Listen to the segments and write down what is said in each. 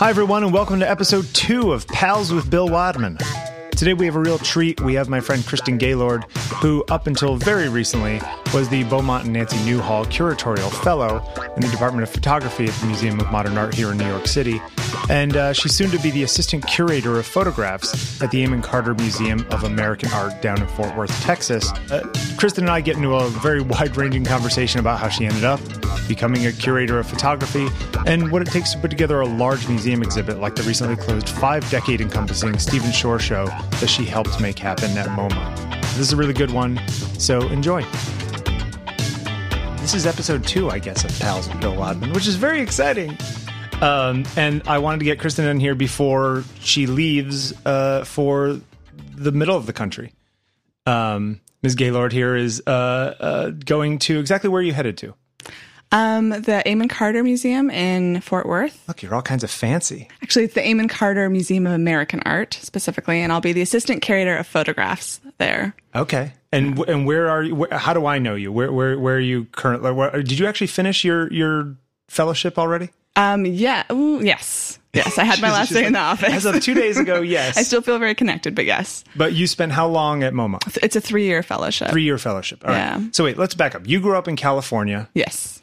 Hi, everyone, and welcome to episode two of Pals with Bill Wadman. Today we have a real treat. We have my friend Kristen Gaylord, who up until very recently was the Beaumont and Nancy Newhall Curatorial Fellow in the Department of Photography at the Museum of Modern Art here in New York City. And uh, she's soon to be the Assistant Curator of Photographs at the Amon Carter Museum of American Art down in Fort Worth, Texas. Uh, Kristen and I get into a very wide ranging conversation about how she ended up becoming a curator of photography and what it takes to put together a large museum exhibit like the recently closed five decade encompassing Stephen Shore show that she helped make happen at MoMA. This is a really good one, so enjoy. This is episode two, I guess, of Pals with Bill Wadman, which is very exciting. Um, and I wanted to get Kristen in here before she leaves uh, for the middle of the country. Um, Ms. Gaylord here is uh, uh, going to exactly where you headed to. Um, the Amon Carter Museum in Fort Worth. Look, you're all kinds of fancy. Actually, it's the Amon Carter Museum of American Art specifically, and I'll be the assistant curator of photographs there. Okay. And yeah. and where are you? Where, how do I know you? Where where where are you currently? Where, did you actually finish your your fellowship already? Um. Yeah. Ooh, yes. Yes. I had my last day like, in the office. As of two days ago. Yes. I still feel very connected, but yes. But you spent how long at MoMA? It's a three year fellowship. Three year fellowship. All yeah. right. So wait, let's back up. You grew up in California. Yes.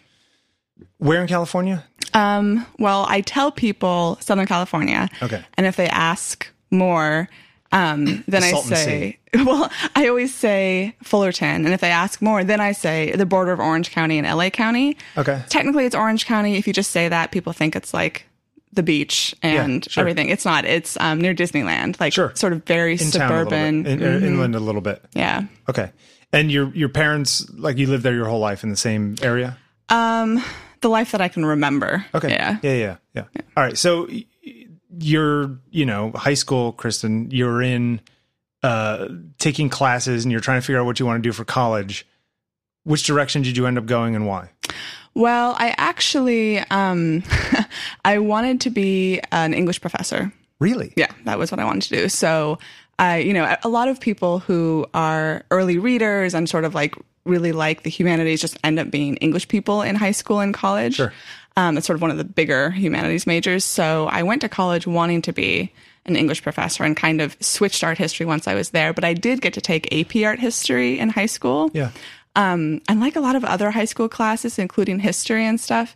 Where in California? Um, well, I tell people Southern California. Okay. And if they ask more, um, then I say, well, I always say Fullerton. And if they ask more, then I say the border of Orange County and LA County. Okay. Technically, it's Orange County. If you just say that, people think it's like the beach and yeah, sure. everything. It's not. It's um, near Disneyland, like sure. sort of very in suburban, a in, mm-hmm. inland a little bit. Yeah. Okay. And your your parents, like you lived there your whole life in the same area? Um, the life that I can remember. Okay. Yeah. Yeah. Yeah. Yeah. yeah. All right. So you're, you know, high school, Kristen, you're in uh, taking classes and you're trying to figure out what you want to do for college. Which direction did you end up going and why? Well, I actually, um, I wanted to be an English professor. Really? Yeah, that was what I wanted to do. So, I, you know, a lot of people who are early readers and sort of like really like the humanities just end up being English people in high school and college. Sure. Um, it's sort of one of the bigger humanities majors. So I went to college wanting to be an English professor and kind of switched art history once I was there. But I did get to take AP art history in high school. Yeah. Um, and like a lot of other high school classes, including history and stuff,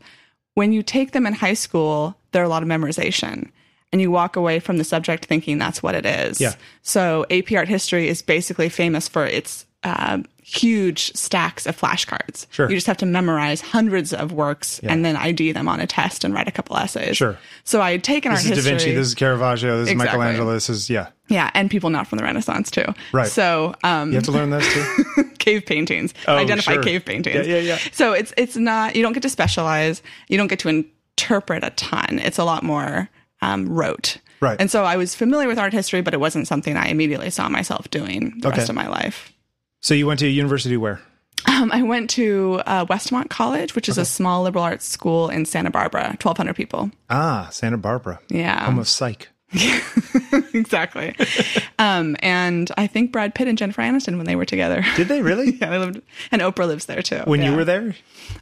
when you take them in high school, there are a lot of memorization. And you walk away from the subject thinking that's what it is. Yeah. So AP art history is basically famous for its uh, huge stacks of flashcards. Sure. You just have to memorize hundreds of works yeah. and then ID them on a test and write a couple essays. Sure. So I had taken this art is history. Da Vinci. This is Caravaggio. This is. Michelangelo. This is yeah. Yeah, and people not from the Renaissance too. Right. So um, you have to learn those too. cave paintings. Oh, Identify sure. cave paintings. Yeah, yeah, yeah. So it's it's not you don't get to specialize. You don't get to interpret a ton. It's a lot more um, rote. Right. And so I was familiar with art history, but it wasn't something I immediately saw myself doing the okay. rest of my life. So you went to a university where? Um, I went to uh, Westmont College, which is okay. a small liberal arts school in Santa Barbara, 1,200 people. Ah, Santa Barbara. Yeah. Almost psych. exactly. um, and I think Brad Pitt and Jennifer Aniston when they were together. Did they really? yeah, they lived, and Oprah lives there too. When yeah. you were there? Um,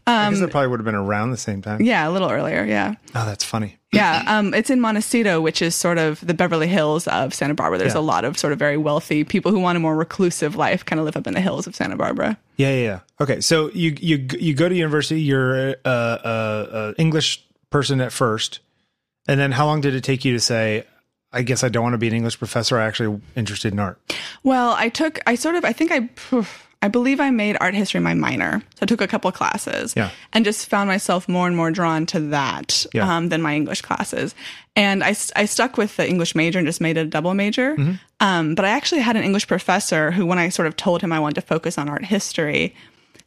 I guess it probably would have been around the same time. Yeah, a little earlier. Yeah. Oh, that's funny. Yeah, um, it's in Montecito, which is sort of the Beverly Hills of Santa Barbara. There's Yeah. a lot of sort of very wealthy people who want a more reclusive life, kind of live up in the hills of Santa Barbara. Yeah, yeah, yeah. Okay, so you you you go to university. You're a, a, a English person at first, and then how long did it take you to say, "I guess I don't want to be an English professor. I'm actually interested in art." Well, I took, I sort of, I think I, I believe I made art history my minor. So I took a couple classes Yeah. and just found myself more and more drawn to that Yeah. um, than my English classes. And I, I stuck with the English major and just made it a double major. Mm-hmm. Um, but I actually had an English professor who, when I sort of told him I wanted to focus on art history,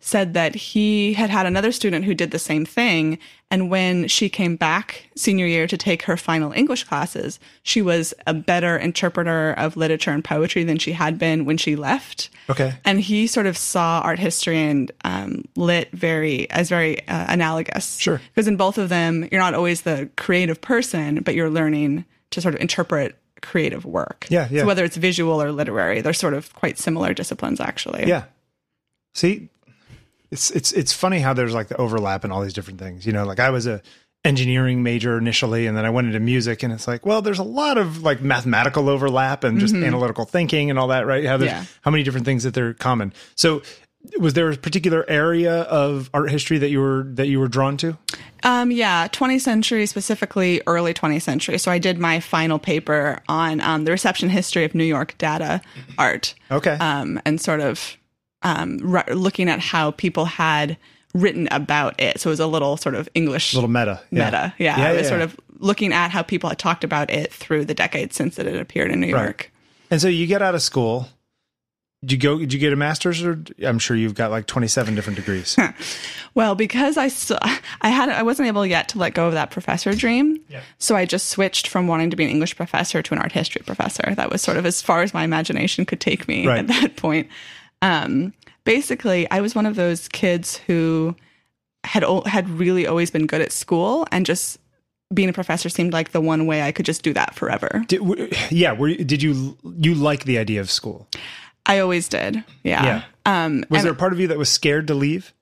said that he had had another student who did the same thing. And when she came back senior year to take her final English classes, she was a better interpreter of literature and poetry than she had been when she left. Okay. And he sort of saw art history and um, lit very as very uh, analogous. Sure. Because in both of them, you're not always the creative person, but you're learning to sort of interpret creative work. Yeah, yeah. So whether it's visual or literary, they're sort of quite similar disciplines, actually. Yeah. See, it's it's it's funny how there's like the overlap and all these different things. You know, like I was a engineering major initially and then I went into music and it's like, well, there's a lot of like mathematical overlap and just analytical thinking and all that, right? How there's Yeah. how many different things that they're common. So was there a particular area of art history that you were that you were drawn to? Um, yeah, 20th century, specifically early 20th century. So I did my final paper on um, the reception history of New York Dada art. Okay. um, and sort of um, r- looking at how people had written about it. So it was a little sort of English little meta. Yeah. meta. Yeah, Yeah, it was yeah, sort of looking at how people had talked about it through the decades since it had appeared in New Right. York. And so you get out of school. Did you go? Did you get a master's, or I'm sure you've got like 27 different degrees. Well, because I still, I had, I wasn't able yet to let go of that professor dream. Yeah. So I just switched from wanting to be an English professor to an art history professor. That was sort of as far as my imagination could take me Right. at that point. Um, basically, I was one of those kids who had had really always been good at school, and just being a professor seemed like the one way I could just do that forever. did, w- yeah. Were did you you like the idea of school? I always did. Yeah. Yeah. Um, Was there a part of you that was scared to leave?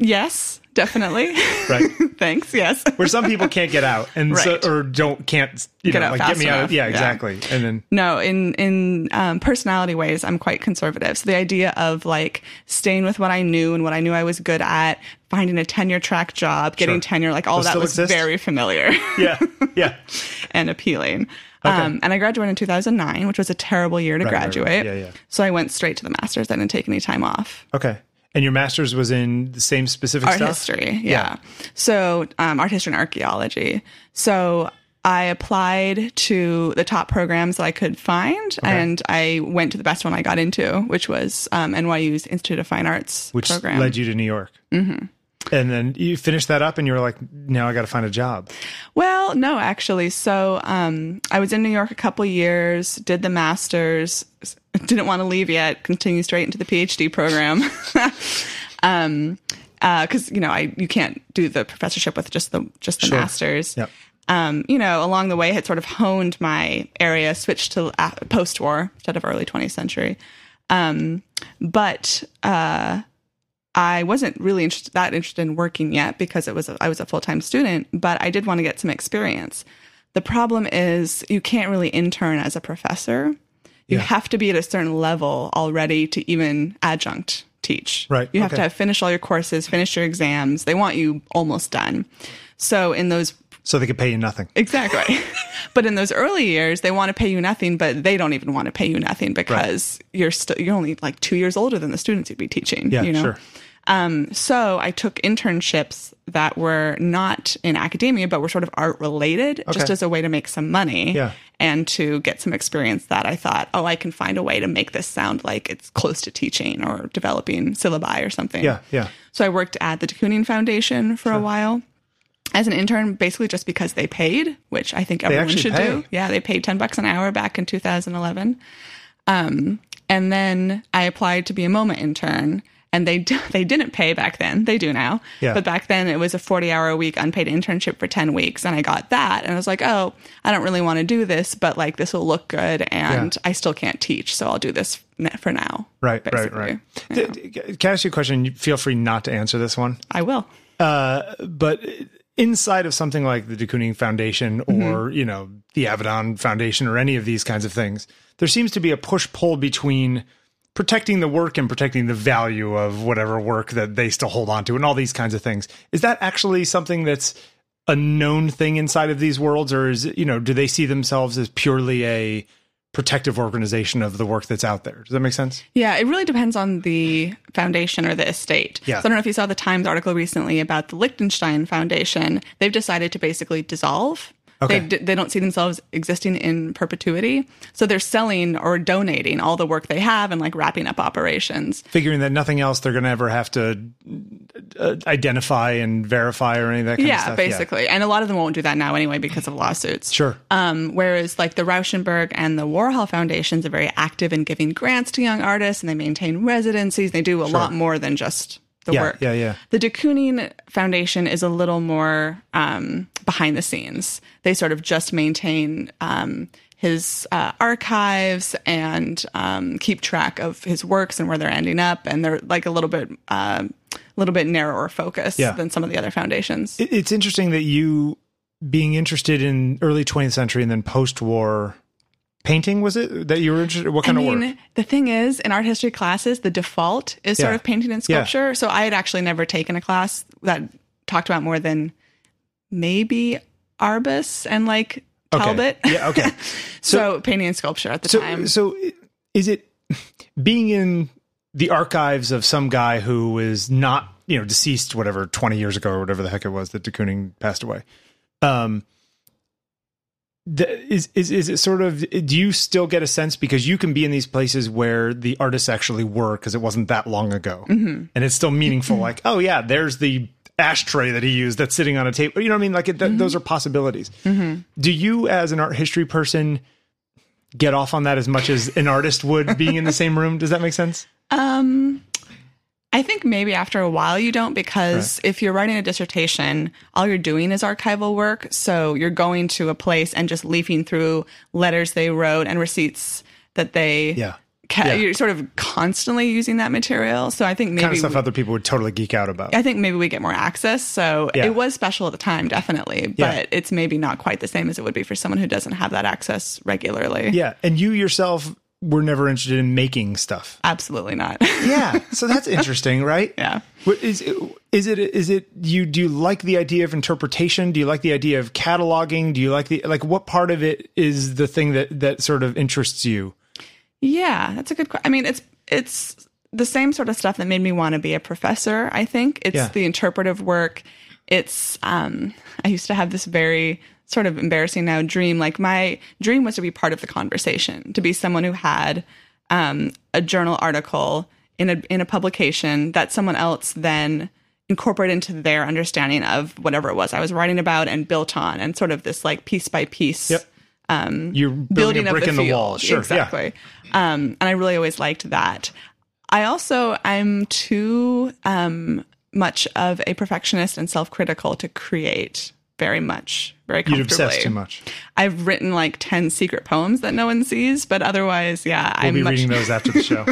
Yes, definitely. Right. Thanks. Yes. Where some people can't get out and so, or don't can't you Get know out like get me out. enough. Of, yeah, Yeah. exactly. And then No, in in um, personality ways, I'm quite conservative. So the idea of like staying with what I knew and what I knew I was good at, finding a tenure track job, getting Sure. tenure, like all Those that was exist? very familiar yeah, yeah. and appealing. Um, and I graduated in 2009, which was a terrible year to Right, right, right. graduate. Yeah, yeah. So I went straight to the master's. I didn't take any time off. Okay. And your master's was in the same specific art stuff. history yeah, so um, art history and archaeology so i applied to the top programs that i could find and i went to the best one i got into which was um, nyu's institute of fine arts which program led you to New York. Mm-hmm. And then you finished that up, and you were like, "Now I got to find a job." well no actually so um, i was in new york a couple years did the masters didn't want to leave yet Continue straight into the phd program um because you know I you can't do the professorship with just the just the Sure. masters. Yep. um, you know, along the way had sort of honed my area, switched to uh, post war instead of early 20th century. Um, but uh, I wasn't really interested, that interested in working yet because it was a, I was a full time student, but I did want to get some experience. The problem is you can't really intern as a professor. You Yeah. have to be at a certain level already to even adjunct teach. Right, You have okay. to have finished all your courses, finish your exams. They want you almost done. So in those So they could pay you nothing. Exactly. but in those early years, they want to pay you nothing, but they don't even want to pay you nothing because you're still you're only like two years older than the students you'd be teaching. Yeah, you know? sure. Um, so I took internships that were not in academia, but were sort of art related, just as a way to make some money Yeah. and to get some experience that I thought, oh, I can find a way to make this sound like it's close to teaching or developing syllabi or something. Yeah, yeah. So I worked at the de Kooning Foundation for a while as an intern, basically just because they paid, which I think everyone should pay. do. Yeah, they paid 10 bucks an hour back in 2011. Um, and then I applied to be a MoMA intern. And they they didn't pay back then. They do now. Yeah. But back then it was a 40 hour a week unpaid internship for 10 weeks. And I got that. And I was like, oh, I don't really want to do this, but like this will look good. And I still can't teach. So I'll do this for now. Right, basically. right, right. D- Can I ask you a question? Feel free not to answer this one. I will. Uh, but inside of something like the de Kooning Foundation or mm-hmm. you know the Avedon Foundation or any of these kinds of things, there seems to be a push pull between protecting the work and protecting the value of whatever work that they still hold on to and all these kinds of things. Is that actually something that's a known thing inside of these worlds, or is you know do they see themselves as purely a protective organization of the work that's out there? Does that make sense? Yeah, it really depends on the foundation or the estate. Yeah. So I don't know if you saw the Times article recently about the Lichtenstein Foundation. They've decided to basically dissolve. Okay. They, d- they don't see themselves existing in perpetuity. So they're selling or donating all the work they have and like wrapping up operations. Figuring that nothing else they're going to ever have to uh, identify and verify or any of that kind of Yeah, stuff. basically. And a lot of them won't do that now anyway because of lawsuits. Sure. Um, whereas like the Rauschenberg and the Warhol Foundations are very active in giving grants to young artists and they maintain residencies. They do a lot more than just the Yeah, work. yeah, yeah. The de Kooning Foundation is a little more um, behind the scenes. They sort of just maintain um, his uh, archives and um, keep track of his works and where they're ending up. And they're like a little bit, uh, a little bit narrower focus Yeah. than some of the other foundations. It's interesting that you being interested in early 20th century and then post-war painting was it that you were interested what kind I of mean, work the thing is, in art history classes, the default is sort of painting and Yeah. sculpture. So I had actually never taken a class that talked about more than maybe Arbus and like Okay. Talbot. Yeah, okay. so, painting and sculpture at the so time. so is it being in the archives of some guy who is not you know deceased whatever 20 years ago or whatever the heck it was that de Kooning passed away um is, is is it sort of do you still get a sense because you can be in these places where the artists actually were because it wasn't that long ago. Mm-hmm. and it's still meaningful like oh yeah there's the ashtray that he used that's sitting on a table you know what i mean? Like it, th- Mm-hmm. those are possibilities. Do you as an art history person get off on that as much as an artist would being in the same room? Does that make sense? Um, I think maybe after a while you don't because if you're writing a dissertation, all you're doing is archival work. So you're going to a place and just leafing through letters they wrote and receipts that they yeah ca- Yeah. you're sort of constantly using that material. So I think maybe kind of stuff we- other people would totally geek out about I think maybe we get more access. So Yeah. it was special at the time, definitely, Yeah. but it's maybe not quite the same as it would be for someone who doesn't have that access regularly. yeah and you yourself were never interested in making stuff Absolutely not. yeah so that's interesting right yeah. What is it, is it is it you do you like the idea of interpretation? Do you like the idea of cataloging? Do you like the like what part of it is the thing that that sort of interests you? Yeah, that's a good question. I mean, it's it's the same sort of stuff that made me want to be a professor. I think it's Yeah. the interpretive work. It's um, I used to have this very sort of embarrassing now dream. Like my dream was to be part of the conversation, to be someone who had um, a journal article in a in a publication that someone else then incorporated into their understanding of whatever it was I was writing about and built on, and sort of this like piece by piece Yep. You're building, building a brick the in the wall. Sure. exactly. Um, and I really always liked that. I also I'm too um, much of a perfectionist and self-critical to create very much, very comfortably. obsess too much. I've written like ten secret poems that no one sees, but otherwise, yeah, We'll I'm be much reading those after the show.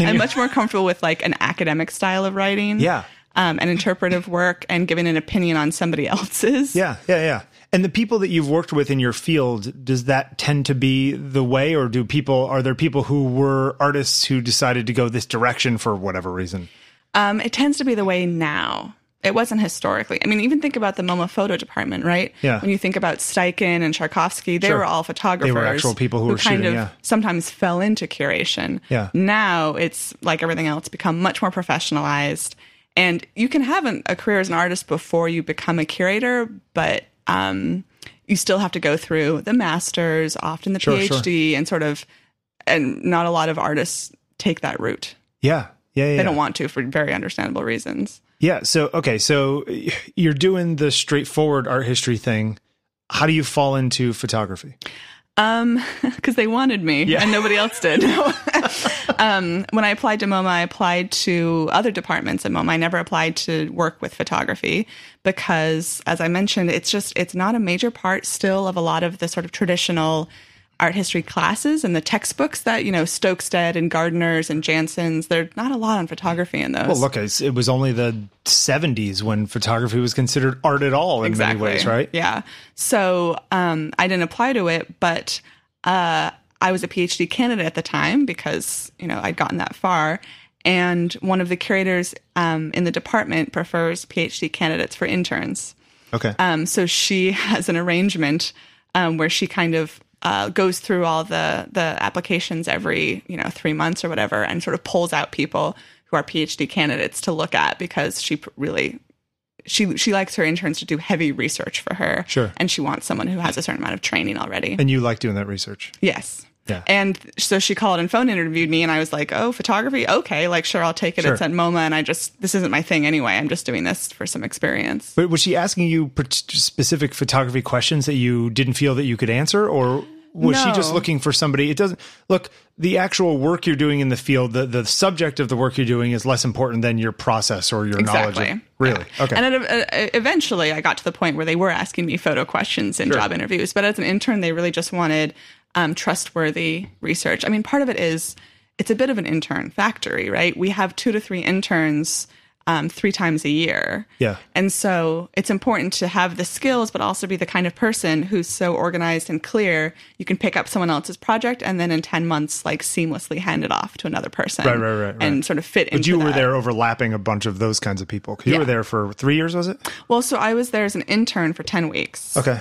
I'm much more comfortable with like an academic style of writing, Yeah. um, and interpretive work, and giving an opinion on somebody else's. yeah, yeah, yeah. And the people that you've worked with in your field, does that tend to be the way, or do people are there people who were artists who decided to go this direction for whatever reason? Um, it tends to be the way now. It wasn't historically. I mean, even think about the MoMA photo department, right? Yeah. When you think about Steichen and Szarkowski, they Sure. were all photographers. They were actual people who were kind shooting, of yeah. sometimes fell into curation. Yeah. Now it's like everything else, become much more professionalized. And you can have an, a career as an artist before you become a curator, but um, you still have to go through the masters, often the Sure, sure. PhD, and sort of, and not a lot of artists take that route. Yeah, yeah, yeah. They don't want to for very understandable reasons. Yeah. So okay. So you're doing the straightforward art history thing. How do you fall into photography? Um, because they wanted me Yeah. and nobody else did. um, when I applied to MoMA, I applied to other departments at MoMA. I never applied to work with photography because, as I mentioned, it's just it's not a major part still of a lot of the sort of traditional art history classes and the textbooks that you know Stokstad and Gardner's and Janson's. There's not a lot on photography in those. Well, look, it's, it was only the 70s when photography was considered art at all in many ways, right? Yeah. So um, I didn't apply to it, but uh, I was a PhD candidate at the time because you know I'd gotten that far, and one of the curators um, in the department prefers PhD candidates for interns. Okay. Um, so she has an arrangement um, where she kind of uh, goes through all the the applications every you know three months or whatever, and sort of pulls out people who are PhD candidates to look at because she really she she likes her interns to do heavy research for her. Sure. and she wants someone who has a certain amount of training already. and you like doing that research. yes. Yeah. And so she called and phone interviewed me, and I was like, "Oh, photography? Okay, like sure, I'll take it. Sure. It's at MoMA, and I just this isn't my thing anyway. I'm just doing this for some experience." But was she asking you specific photography questions that you didn't feel that you could answer, or was she just looking for somebody? It doesn't look the actual work you're doing in the field. The the subject of the work you're doing is less important than your process or your knowledge. Exactly. Of, really? Yeah. Okay. And it, uh, eventually, I got to the point where they were asking me photo questions in Sure. job interviews. But as an intern, they really just wanted um, trustworthy research. I mean, part of it is it's a bit of an intern factory, right? We have two to three interns um, three times a year. Yeah. And so it's important to have the skills, but also be the kind of person who's so organized and clear. You can pick up someone else's project and then in 10 months, like seamlessly hand it off to another person. Right, right, right, And right. sort of fit But you were that. there overlapping a bunch of those kinds of people. You Yeah. were there for three years, was it? Well, so I was there as an intern for 10 weeks. Okay.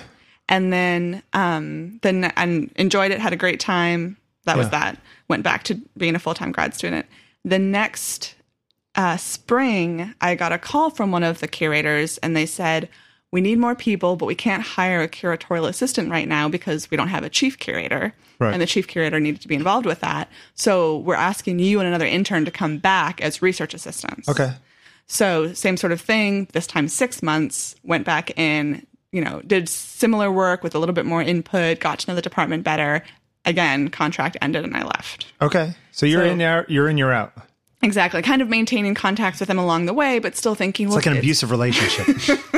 and then um then and enjoyed it had a great time that was that went back to being a full-time grad student the next uh, spring i got a call from one of the curators and they said we need more people but we can't hire a curatorial assistant right now because we don't have a chief curator Right. and the chief curator needed to be involved with that so we're asking you and another intern to come back as research assistants Okay. so same sort of thing. This time six months. Went back in. You know, did similar work with a little bit more input. Got to know the department better. Again, contract ended and I left. Okay. So you're So- in there, you're in, you're out. Exactly. Kind of maintaining contacts with them along the way, but still thinking, well, It's like an abusive relationship.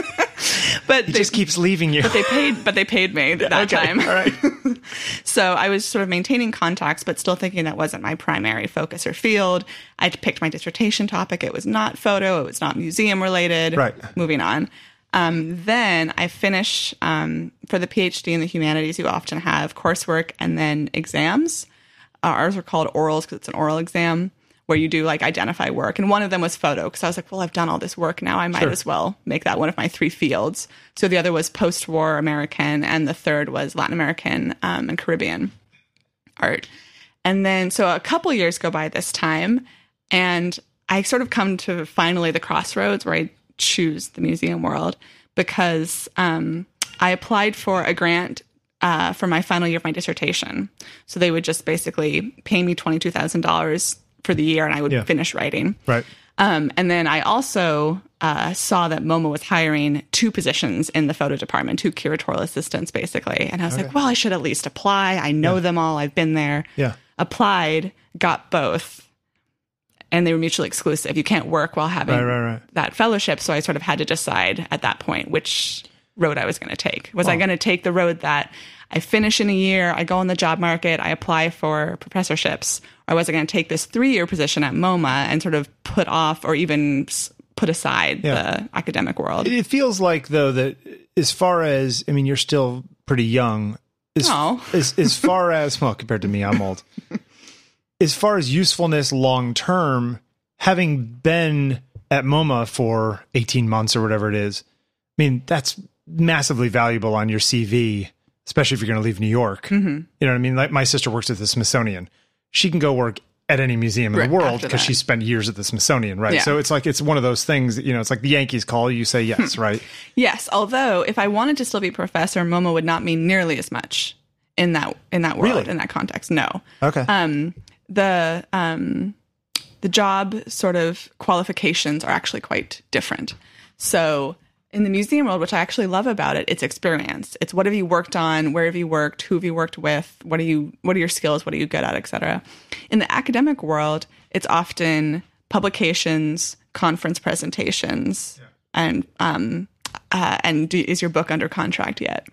But It they, just keeps leaving you. but they paid. But they paid me that Okay. time. All right. So I was sort of maintaining contacts, but still thinking that wasn't my primary focus or field. I picked my dissertation topic. It was not photo. It was not museum related. Right. Moving on. Um, then I finish um, for the PhD in the humanities. You often have coursework and then exams. Uh, ours are called orals because it's an oral exam where you do like identify work. And one of them was photo because I was like, well, I've done all this work now. I might Sure. as well make that one of my three fields. So the other was post war American, and the third was Latin American um, and Caribbean art. And then, so a couple years go by this time, and I sort of come to finally the crossroads where I choose the museum world because um, I applied for a grant uh, for my final year of my dissertation. So they would just basically pay me $22,000 for the year and I would Yeah. finish writing. Right. Um, and then I also uh, saw that MoMA was hiring two positions in the photo department, two curatorial assistants, basically. And I was like, well, I should at least apply. I know them all. I've been there. Yeah. Applied, got both, and they were mutually exclusive. You can't work while having Right, right, right. that fellowship. So I sort of had to decide at that point which road I was going to take. Was I going to take the road that I finish in a year, I go on the job market, I apply for professorships, or was I going to take this three year position at MoMA and sort of put off or even put aside Yeah. the academic world? It feels like though that as far as I mean, you're still pretty young. As, Oh. as, as far as well, compared to me, I'm old. as far as usefulness long term, having been at MoMA for 18 months or whatever it is, I mean, that's massively valuable on your CV, especially if you're going to leave New York. Mm-hmm. You know what I mean? Like my sister works at the Smithsonian. She can go work at any museum in Right, the world because she spent years at the Smithsonian, right? Yeah. So it's like it's one of those things, you know, it's like the Yankees call, you say yes, right? Yes, although if I wanted to still be professor, MoMA would not mean nearly as much in that in that world Really? in that context. No. Okay. um, the um, the job sort of qualifications are actually quite different. So in the museum world, which I actually love about it, it's experience. It's what have you worked on, where have you worked, who have you worked with, what are you, what are your skills, what are you good at, Etc. In the academic world, it's often publications, conference presentations, and um, uh, and do, is your book under contract yet?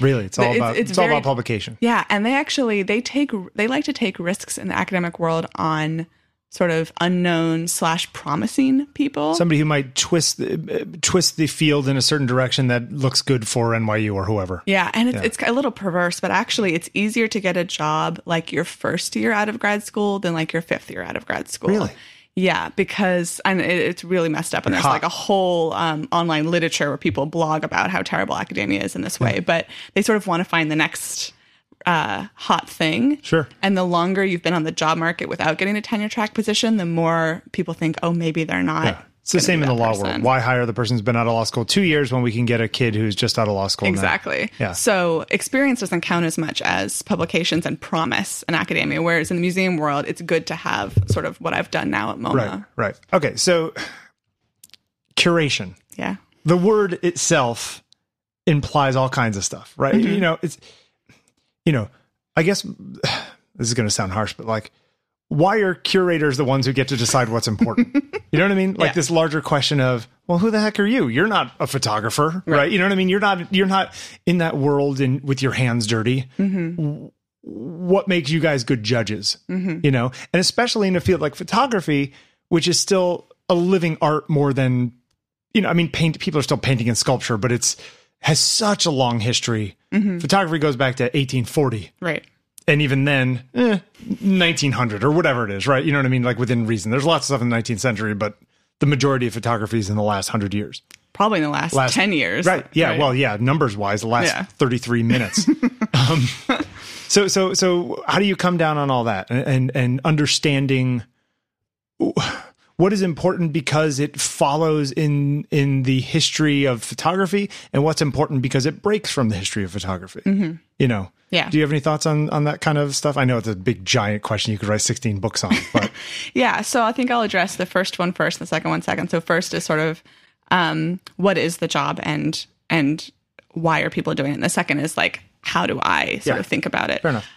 really, it's all it's- about it's it's, all very- about publication. Yeah, and they actually they take they like to take risks in the academic world on sort of unknown slash promising people. Somebody who might twist the, uh, twist the field in a certain direction that looks good for NYU or whoever. yeah, and it's, it's a little perverse, but actually, it's easier to get a job like your first year out of grad school than like your fifth year out of grad school. Really? Yeah, because and it, it's really messed up, and there's like a whole um, online literature where people blog about how terrible academia is in this way. But they sort of want to find the next uh, hot thing. Sure. And the longer you've been on the job market without getting a tenure track position, the more people think, oh, maybe they're not. It's the same in the law person. world. Why hire the person who's been out of law school two years when we can get a kid who's just out of law school? now? Exactly. Yeah. So experience doesn't count as much as publications and promise in academia. Whereas in the museum world, it's good to have sort of what I've done now at MoMA. Right. Right. Okay. So curation. Yeah. the word itself implies all kinds of stuff, right? Mm-hmm. You know, it's you know, I guess this is going to sound harsh, but like why are curators the ones who get to decide what's important? you know what I mean? Like Yeah. this larger question of, well, who the heck are you? You're not a photographer, right? You know what I mean? You're not you're not in that world in with your hands dirty. Mm-hmm. What makes you guys good judges? Mm-hmm. You know, and especially in a field like photography, which is still a living art more than you know. I mean, paint people are still painting and sculpture, but it's has such a long history. Photography goes back to 1840, Right. and even then, eh, 1900 or whatever it is, right? You know what I mean? Like within reason. There's lots of stuff in the 19th century, but the majority of photography is in the last hundred years. Probably in the last, Last 10 years. Right. Yeah. Well, yeah. Numbers wise, the last Yeah. 33 minutes. um, so, so, so how do you come down on all that and, and, and understanding what is important because it follows in, in the history of photography and what's important because it breaks from the history of photography? You know? Mm-hmm. Yeah. Do you have any thoughts on, on that kind of stuff? I know it's a big, giant question you could write 16 books on, but Yeah, so I think I'll address the first one first, the second one second. So first is sort of um, what is the job and and why are people doing it? And the second is like how do I sort Yeah. of think about it? fair enough.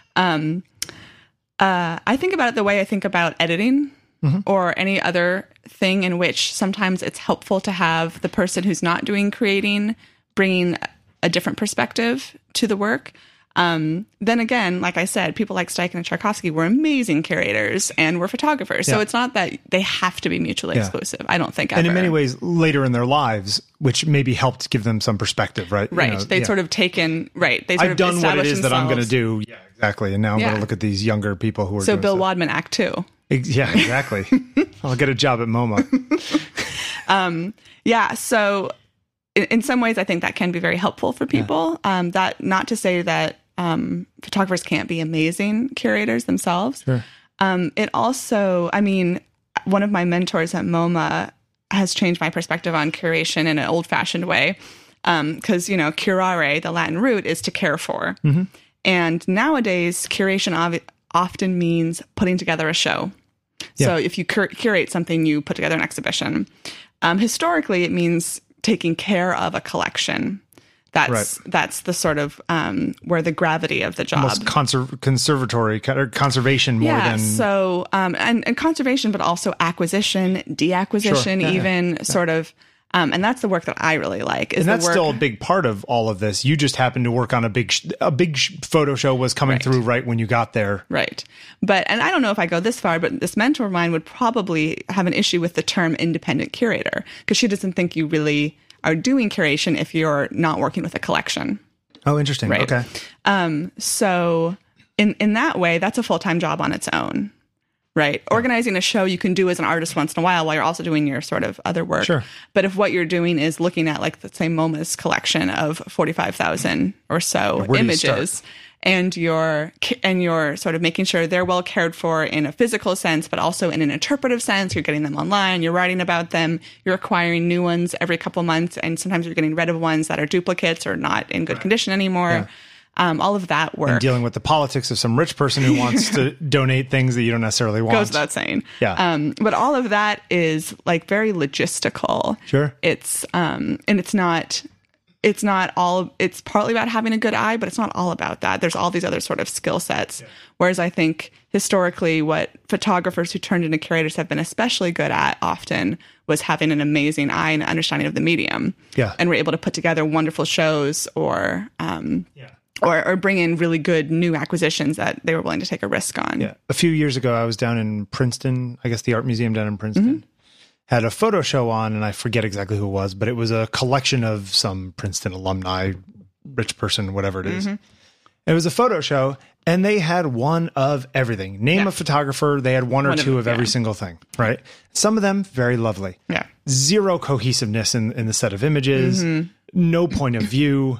Uh, I think about it the way I think about editing or any other thing in which sometimes it's helpful to have the person who's not doing creating bringing a different perspective to the work. Um, then again, like I said, people like Steichen and Szarkowski were amazing curators and were photographers. So it's not that they have to be mutually Yeah. exclusive. I don't think. And in many ways, later in their lives, which maybe helped give them some perspective, right? You right? know, They'd yeah. sort of taken right. They sort I've of done what it established that I'm going to do. Yeah, exactly. And now I'm going to look at these younger people who are So Bill stuff. Wadman, Act Two. Yeah, exactly. I'll get a job at MoMA. Yeah. So in, in some ways, I think that can be very helpful for people. Um, that not to say that um, photographers can't be amazing curators themselves. Sure. Um, it also, I mean, one of my mentors at MoMA has changed my perspective on curation in an old fashioned way. Because, you know, curare, the Latin root, is to care for. And nowadays, curation of, often means putting together a show. Yeah. So if you cur- curate something, you put together an exhibition. Um, historically, it means taking care of a collection. That's Right. that's the sort of um, where the gravity of the job. Almost conser- conservatory or conservation more yeah. than so um, and, and conservation, but also acquisition, deacquisition, Sure. Yeah, even sort of. Um, and that's the work that I really like. Is and that's work, still a big part of all of this. You just happened to work on a big sh- a big sh- photo show was coming through right when you got there. Right. But, and I don't know if I go this far, but this mentor of mine would probably have an issue with the term independent curator because she doesn't think you really are doing curation if you're not working with a collection. Oh, interesting. Right. Okay. Um, so, in, in that way, that's a full time job on its own. Right. Organizing a show you can do as an artist once in a while while you're also doing your sort of other work. Sure. But if what you're doing is looking at like the same MoMA's collection of 45,000 or so where do you images and you're and you're sort of making sure they're well cared for in a physical sense but also in an interpretive sense you're getting them online you're writing about them you're acquiring new ones every couple months and sometimes you're getting rid of ones that are duplicates or not in good condition anymore um, all of that work And Dealing with the politics of some rich person who wants to donate things that you don't necessarily want. goes without saying. Yeah. Um, but all of that is like very logistical. Sure. It's um, and it's not. It's not all. It's partly about having a good eye, but it's not all about that. There's all these other sort of skill sets. Whereas I think historically, what photographers who turned into curators have been especially good at often was having an amazing eye and understanding of the medium. Yeah. And were able to put together wonderful shows or um, Yeah. Or, or bring in really good new acquisitions that they were willing to take a risk on. Yeah. A few years ago, I was down in Princeton, I guess the art museum down in Princeton, Mm-hmm. had a photo show on, and I forget exactly who it was, but it was a collection of some Princeton alumni, rich person, whatever it is. Mm-hmm. It was a photo show, and they had one of everything. Name Yeah. a photographer, they had one or One two them, of every yeah. single thing, right? Some of them very lovely. Yeah. Zero cohesiveness in, in the set of images, Mm-hmm. no point of view.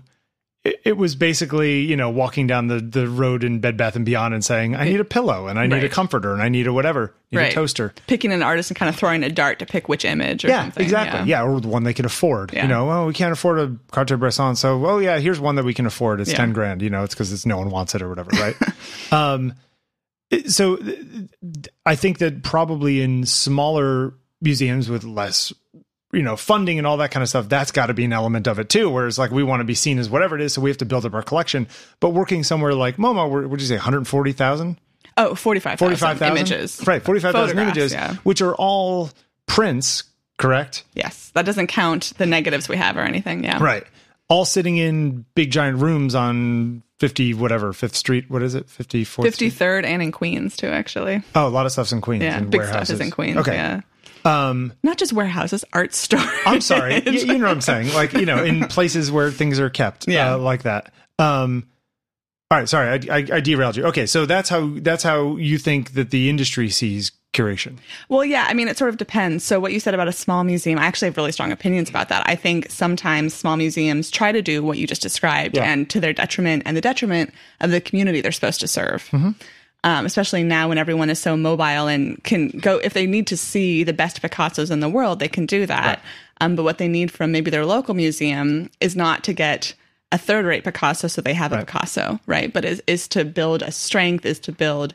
It, it was basically, you know, walking down the, the road in Bed Bath and Beyond and saying, I need a pillow and I need a comforter and I need a whatever, need a toaster. picking an artist and kind of throwing a dart to pick which image or Yeah, something. exactly. Yeah. or the one they can afford. Yeah. You know, oh, we can't afford a Cartier-Bresson, so oh yeah, here's one that we can afford. It's Yeah. ten grand. You know, it's because it's no one wants it or whatever, right? um, so I think that probably in smaller museums with less, you know, funding and all that kind of stuff, that's got to be an element of it too. Whereas like we want to be seen as whatever it is, so we have to build up our collection. But working somewhere like MoMA, where would you say, one hundred forty thousand? Oh, 45,000 45,000 images. Right, 45,000 Photographs, images, yeah. which are all prints, correct? Yes. That doesn't count the negatives we have or anything. Yeah. Right. All sitting in big giant rooms on 50 whatever, 5th Street, what is it? 54th Street? 53rd and in Queens too, actually. Oh, a lot of stuff's in Queens Yeah. Big warehouses. stuff is in Queens. Okay. Yeah. Um, Not just warehouses, art stores. I'm sorry. you, you know what I'm saying? Like, you know, in places where things are kept Yeah. uh, like that. Um, all right. Sorry. I, I, I derailed you. Okay. So that's how, that's how you think that the industry sees curation. Well, yeah, I mean, it sort of depends. So, what you said about a small museum, I actually have really strong opinions about that. I think sometimes small museums try to do what you just described, Yeah. and to their detriment and the detriment of the community they're supposed to serve. Mm-hmm. Um, especially now when everyone is so mobile and can go, if they need to see the best Picassos in the world, they can do that. Um, but what they need from maybe their local museum is not to get a third rate Picasso so they have a Picasso, right? But is, is to build a strength, is to build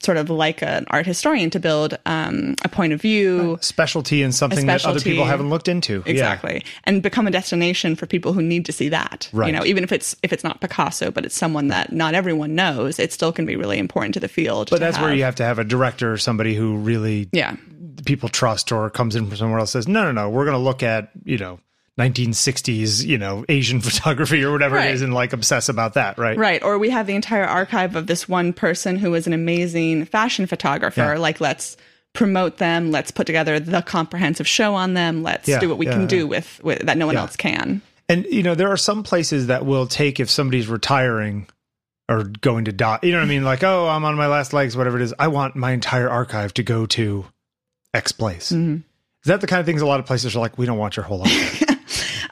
sort of like an art historian to build um, a point of view. Specialty and something that other people haven't looked into. Yeah. Exactly, and become a destination for people who need to see that. Right. You know, even if it's if it's not Picasso, but it's someone that not everyone knows, it still can be really important to the field. But that's where you have to have a director or somebody who really yeah, people trust or comes in from somewhere else says, no, no, no, we're going to look at, you know, 1960s, you know, Asian photography or whatever Right. it is and like obsess about that, right? right. Or we have the entire archive of this one person who was an amazing fashion photographer. Yeah. Like, let's promote them. Let's put together the comprehensive show on them. Let's Yeah, do what we yeah, can do with, with that no one else can. And, you know, there are some places that will take if somebody's retiring or going to die, you know what I mean? Like, oh, I'm on my last legs, whatever it is. I want my entire archive to go to X place. Mm-hmm. Is that the kind of things a lot of places are like, we don't want your whole archive?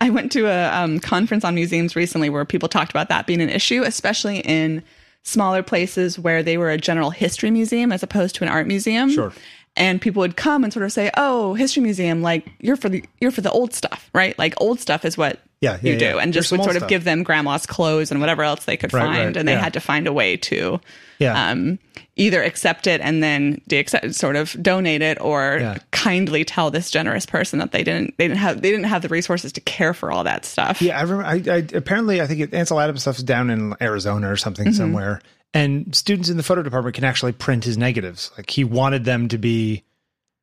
I went to a um, conference on museums recently where people talked about that being an issue, especially in smaller places where they were a general history museum as opposed to an art museum. Sure. And people would come and sort of say, "Oh, history museum, like you're for the you're for the old stuff, right? Like old stuff is what Yeah, yeah, you do." yeah. And just would sort of give them grandma's clothes and whatever else they could Right, find, right, and they yeah. had to find a way to Yeah. um, either accept it and then de-accept, sort of donate it, or kindly tell this generous person that they didn't they didn't have they didn't have the resources to care for all that stuff. Yeah, I remember. I, I apparently I think it, Ansel Adams stuff's down in Arizona or something Mm-hmm. somewhere, and students in the photo department can actually print his negatives. Like he wanted them to be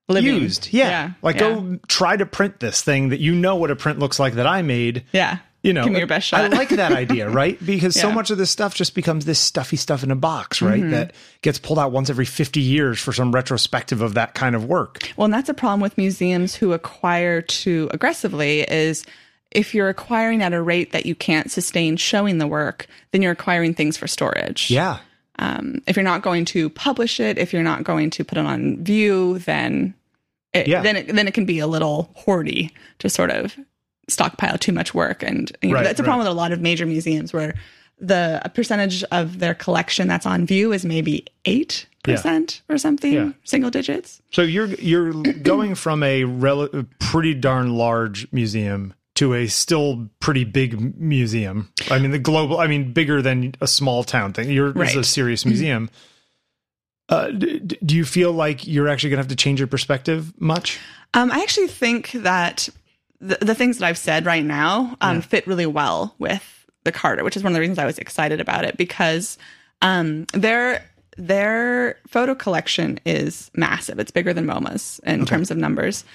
Living. used. Yeah, Yeah, like yeah. go try to print this thing that you know what a print looks like that I made. Yeah. You know, Give me your best shot. I like that idea, right? Because so much of this stuff just becomes this stuffy stuff in a box, right? Mm-hmm. That gets pulled out once every 50 years for some retrospective of that kind of work. Well, and that's a problem with museums who acquire too aggressively is if you're acquiring at a rate that you can't sustain showing the work, then you're acquiring things for storage. Yeah. Um, if you're not going to publish it, if you're not going to put it on view, then it, Yeah. then it, then it can be a little hoardy to sort of stockpile too much work, and you know, Right, that's a problem right. with a lot of major museums where the a percentage of their collection that's on view is maybe eight percent or something, Yeah. single digits. So you're you're going from a rel- pretty darn large museum to a still pretty big museum. I mean, the global. I mean, bigger than a small town thing. You're this is a serious museum. Uh, d- do you feel like you're actually going to have to change your perspective much? Um, I actually think that the, the things that I've said right now um, fit really well with the Carter, which is one of the reasons I was excited about it because um, their their photo collection is massive. It's bigger than MoMA's in terms of numbers.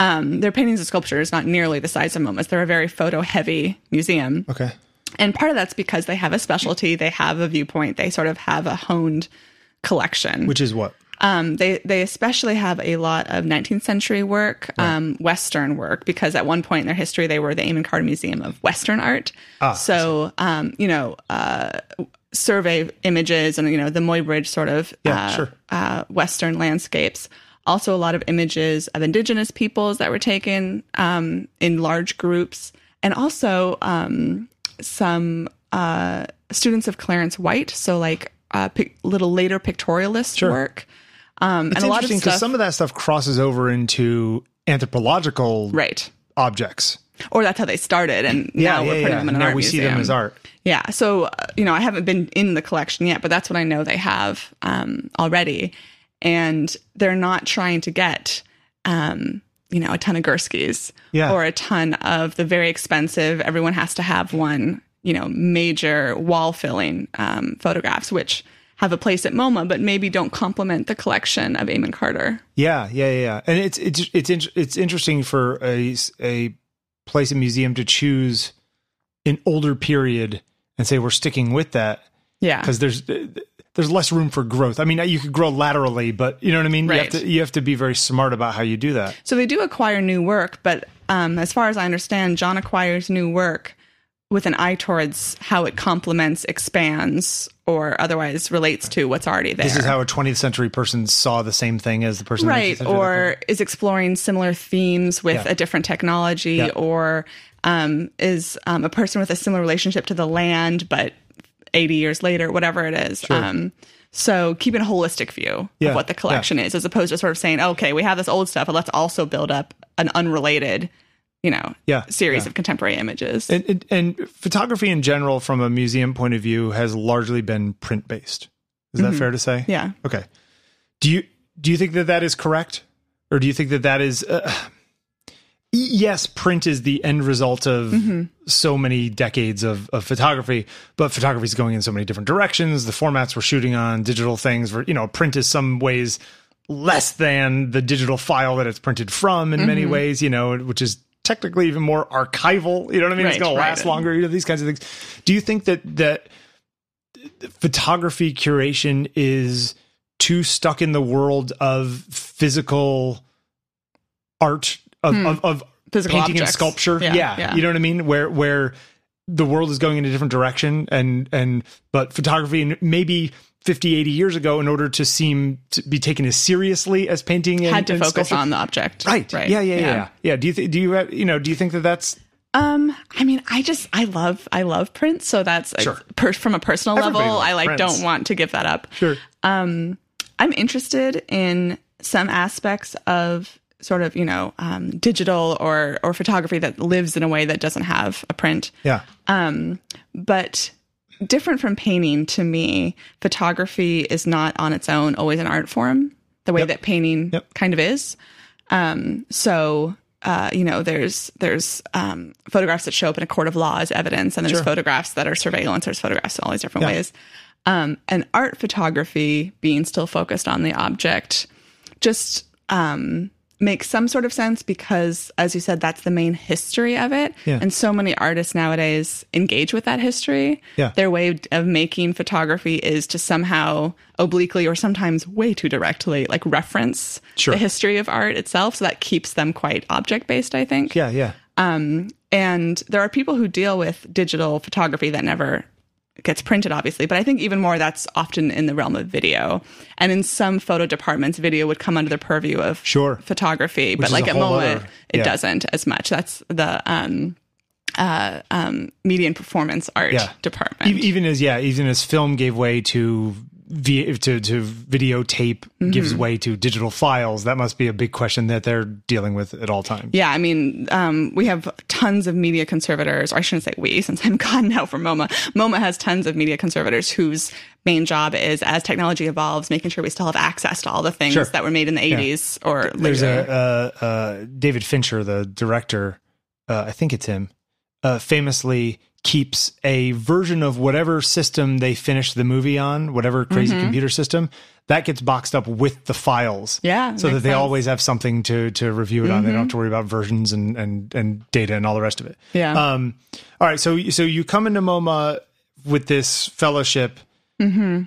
Um, their paintings and sculptures not nearly the size of MoMA's. They're a very photo heavy museum. Okay. And part of that's because they have a specialty, they have a viewpoint, they sort of have a honed collection. Which is what? Um, they they especially have a lot of 19th century work, um, Western work, because at one point in their history they were the Amon Carter Museum of Western Art. Ah, so um, you know, uh, survey images and you know the Muybridge sort of Yeah, uh, sure. uh, Western landscapes. Also, a lot of images of indigenous peoples that were taken um, in large groups, and also um, some uh, students of Clarence White. So, like uh, pic- little later pictorialist work. Um, It's and a lot of interesting because some of that stuff crosses over into anthropological right? objects. Or that's how they started, and now we're putting them in an now art we museum. see them as art. Yeah. So, uh, you know, I haven't been in the collection yet, but that's what I know they have um, already. And they're not trying to get, um, you know, a ton of Gurskys Yeah. or a ton of the very expensive, everyone has to have one, you know, major wall filling um, photographs, which have a place at MoMA, but maybe don't complement the collection of Amon Carter. Yeah, yeah, yeah, yeah. And it's it's it's in- it's interesting for a a place a museum to choose an older period and say we're sticking with that Yeah. because there's there's less room for growth. I mean, you could grow laterally, but you know what I mean. You Right. have to you have to be very smart about how you do that. So they do acquire new work, but um, as far as I understand, John acquires new work with an eye towards how it complements, expands, or otherwise relates to what's already there. This is how a 20th century person saw the same thing as the person, in the 19th right or is exploring similar themes with Yeah. a different technology Yeah. or um, is um, a person with a similar relationship to the land but 80 years later whatever it is um, so keeping a holistic view Yeah, of what the collection is as opposed to sort of saying okay we have this old stuff but let's also build up an unrelated you know Yeah, series yeah. of contemporary images And, and, and photography in general, from a museum point of view, has largely been print based. Is that fair to say? Mm-hmm. yeah Okay. Do you do you think that that is correct, or do you think that that is? Uh, yes, print is the end result of Mm-hmm. so many decades of, of photography, but photography is going in so many different directions. The formats we're shooting on, digital things, were, you know, print is some ways less than the digital file that it's printed from in many Mm-hmm. ways, you know, which is technically even more archival. You know what I mean? it's Right, going to last longer. You know, these kinds of things. Do you think that that photography curation is too stuck in the world of physical art of of, of Hmm. Physical painting and sculpture? Yeah, Yeah, yeah. you know what I mean. Where where the world is going in a different direction, and and but photography and maybe. 50 80 years ago in order to seem to be taken as seriously as painting and, had to and focus sculpture. on the object right right yeah yeah yeah yeah, yeah. do you think do you have, you know do you think that that's Um, I mean, I just I love I love Prince, so that's uh, Sure. per, from a personal Everybody level. I like Prince. don't want to give that up. sure um I'm interested in some aspects of sort of you know um, digital or or photography that lives in a way that doesn't have a print, yeah Um, but different from painting to me, photography is not on its own always an art form the way Yep. that painting Yep. kind of is. Um, so uh, you know, there's there's um, photographs that show up in a court of law as evidence, and there's Sure. photographs that are surveillance. There's photographs in all these different Yeah. ways. Um, and art photography being still focused on the object just um, makes some sort of sense because, as you said, that's the main history of it. Yeah. And so many artists nowadays engage with that history. Yeah. Their way of making photography is to somehow obliquely or sometimes way too directly like reference Sure. the history of art itself. So that keeps them quite object based, I think. yeah yeah um, And there are people who deal with digital photography that never gets printed, obviously, but I think even more that's often in the realm of video. And in some photo departments, video would come under the purview of Sure. photography, but like at other- it yeah. doesn't as much. That's the um, uh, um, media and performance art Yeah. department. E- even as yeah even as film gave way to to to videotape Mm-hmm. gives way to digital files that must be a big question that they're dealing with at all times Yeah, I mean, um, we have tons of media conservators, or I shouldn't say we, since I'm gone now from MoMA. MoMA has tons of media conservators whose main job is, as technology evolves, making sure we still have access to all the things Sure. that were made in the 80s or there's later. a uh, uh, David Fincher the director uh, I think it's him uh, famously keeps a version of whatever system they finish the movie on whatever crazy Mm-hmm. computer system that gets boxed up with the files Yeah, so that they sense. Mm-hmm. always have something to to review it on they don't have to worry about versions and and and data and all the rest of it Yeah. um all right so so you come into MoMA with this fellowship mm-hmm.